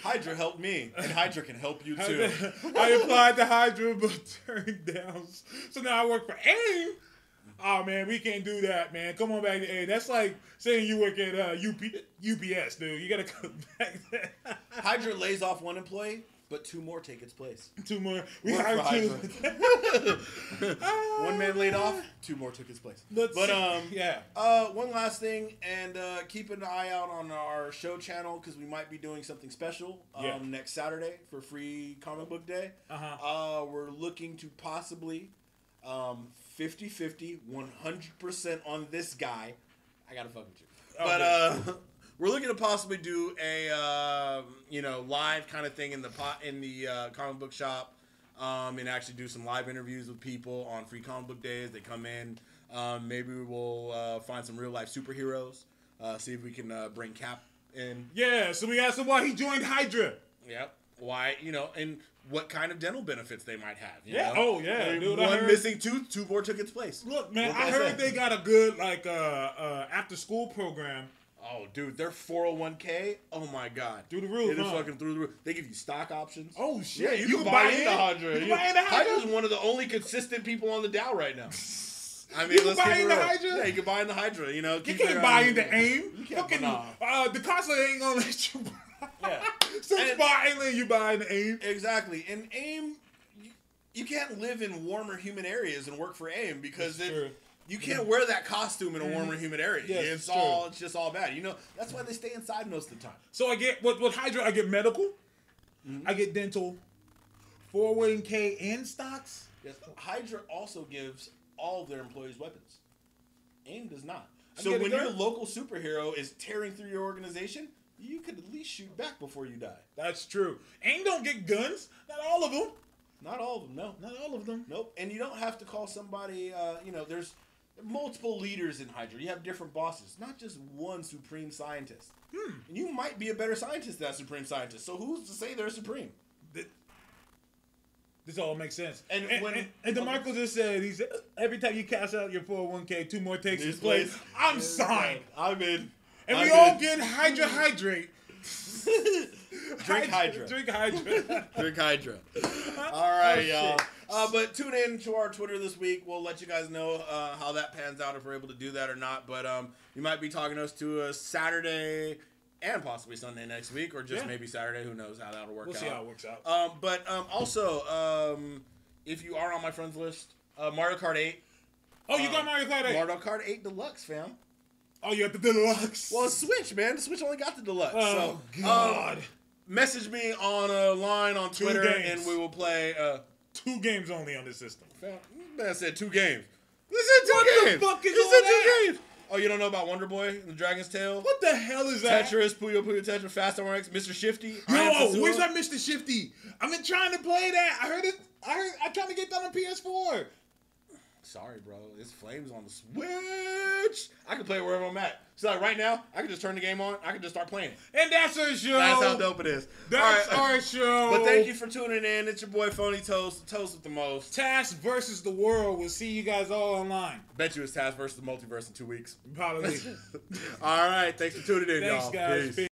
Speaker 2: Hydra helped me, and Hydra can help you too.
Speaker 1: I applied to Hydra but turned down. So now I work for AIM. Oh man, we can't do that, man. Come on back to AIM. That's like saying you work at uh, UP, UPS, dude. You gotta come back there.
Speaker 2: Hydra lays off one employee, but two more take its place.
Speaker 1: two more. We hired two.
Speaker 2: One man laid off, two more took his place.
Speaker 1: Let's
Speaker 2: but
Speaker 1: see.
Speaker 2: um,
Speaker 1: yeah.
Speaker 2: Uh, one last thing, and uh, keep an eye out on our show channel because we might be doing something special um,
Speaker 1: Yeah.
Speaker 2: next Saturday for Free Comic Book Day.
Speaker 1: Uh-huh.
Speaker 2: Uh, we're looking to possibly um, 50 50, 100% on this guy. I gotta fuck with you. But
Speaker 1: Okay.
Speaker 2: uh, we're looking to possibly do a uh, you know live kind of thing in the pot in the uh, comic book shop, um, and actually do some live interviews with people on free comic book days. They come in. Um, maybe we'll uh, find some real life superheroes. Uh, see if we can uh, bring Cap in.
Speaker 1: Yeah. So we asked him why he joined Hydra.
Speaker 2: Yep. Why you know and what kind of dental benefits they might have. you
Speaker 1: Yeah.
Speaker 2: know?
Speaker 1: Oh, yeah, dude,
Speaker 2: one missing tooth, two more took its place.
Speaker 1: Look, man, I
Speaker 2: I
Speaker 1: heard
Speaker 2: say?
Speaker 1: they got a good like uh, uh after school program.
Speaker 2: Oh, dude, their 401k. Oh my god,
Speaker 1: Through the roof,
Speaker 2: It is
Speaker 1: huh?
Speaker 2: fucking through the roof. They give you stock options.
Speaker 1: Oh shit!
Speaker 2: Yeah, you, can, buy, into Hydra.
Speaker 1: You can buy into Hydra.
Speaker 2: Is one of the only consistent people on the Dow right now. I mean,
Speaker 1: You can
Speaker 2: let's
Speaker 1: buy into. Hydra?
Speaker 2: Yeah, you can buy into Hydra. You know,
Speaker 1: You
Speaker 2: keep
Speaker 1: can't buy into AIM.
Speaker 2: You can't,
Speaker 1: Fucking,
Speaker 2: nah.
Speaker 1: uh, the consulate ain't gonna let you buy.
Speaker 2: Yeah.
Speaker 1: Since
Speaker 2: And-
Speaker 1: buy alien, you buy into AIM.
Speaker 2: Exactly, and AIM, you, you can't live in warmer, human areas and work for AIM because it,
Speaker 1: true.
Speaker 2: You can't wear that costume in a warmer, humid area.
Speaker 1: Yes,
Speaker 2: it's
Speaker 1: true.
Speaker 2: all, it's just all bad. You know, that's why they stay inside most of the time.
Speaker 1: So I get what with Hydra, I get medical,
Speaker 2: Mm-hmm.
Speaker 1: I get dental, 401k and stocks.
Speaker 2: Yes. Hydra also gives all of their employees weapons. AIM does not.
Speaker 1: I
Speaker 2: So when your local superhero is tearing through your organization, you could at least shoot back before you die.
Speaker 1: That's true. AIM don't get guns. Not all of them.
Speaker 2: Not all of them, no.
Speaker 1: Not all of them.
Speaker 2: Nope. And you don't have to call somebody, uh, you know, there's multiple leaders in Hydra. You have different bosses, not just one supreme scientist.
Speaker 1: Hmm.
Speaker 2: And you might be a better scientist than that supreme scientist. So who's to say they're supreme?
Speaker 1: Th- This all makes sense.
Speaker 2: And
Speaker 1: And,
Speaker 2: when-
Speaker 1: and, and DeMarco just said, he said, every time you cash out your 401k, two more takes his place.
Speaker 2: place-
Speaker 1: I'm signed.
Speaker 2: I'm in.
Speaker 1: And
Speaker 2: I'm
Speaker 1: we all get Hydra Hydrate.
Speaker 2: Drink Hydra.
Speaker 1: Drink Hydra.
Speaker 2: Drink Hydra. All right,
Speaker 1: Oh,
Speaker 2: y'all.
Speaker 1: shit.
Speaker 2: Uh, but tune in to our Twitter this week. We'll let you guys know uh, how that pans out if we're able to do that or not. But um, you might be talking to us to a Saturday and possibly Sunday next week, or just
Speaker 1: Yeah.
Speaker 2: maybe Saturday. Who knows how that'll work
Speaker 1: we'll
Speaker 2: out.
Speaker 1: see how it works out.
Speaker 2: Um, but um, also, um, if you are on my friends list, uh, Mario Kart 8.
Speaker 1: oh, you
Speaker 2: uh,
Speaker 1: got Mario Kart 8.
Speaker 2: Mario Kart 8 Deluxe, fam.
Speaker 1: oh, you got the deluxe.
Speaker 2: Well, Switch, man. The Switch only got the Deluxe.
Speaker 1: oh,
Speaker 2: so,
Speaker 1: God.
Speaker 2: Um, message me on a line on Twitter, and we will play. Uh,
Speaker 1: Two games only on this system.
Speaker 2: man said two games. This is two
Speaker 1: What the
Speaker 2: games.
Speaker 1: fuck is all
Speaker 2: two games. Oh, you don't know about Wonder Boy and the Dragon's Tail?
Speaker 1: What the hell is that?
Speaker 2: Tetris, Puyo Puyo Tetris, Fast RX, Mr. Shifty. Tetsuo.
Speaker 1: where's that Mr. Shifty? I've been trying to play that. I heard it. I heard. I'm trying to get that on PS4.
Speaker 2: Sorry, bro. It's flames on the Switch. I can play wherever I'm at. So like right now, I can just turn the game on. I can just start playing.
Speaker 1: And that's our show.
Speaker 2: That's how dope it is.
Speaker 1: That's
Speaker 2: right.
Speaker 1: our show.
Speaker 2: But thank you for tuning in. It's your boy Phony Toast, Toast with the most.
Speaker 1: Taz versus the world. We'll see you guys all online.
Speaker 2: Bet you it's Taz versus the multiverse in two weeks.
Speaker 1: Probably.
Speaker 2: All right. Thanks for tuning in,
Speaker 1: Thanks,
Speaker 2: y'all.
Speaker 1: guys.
Speaker 2: Peace.
Speaker 1: Peace.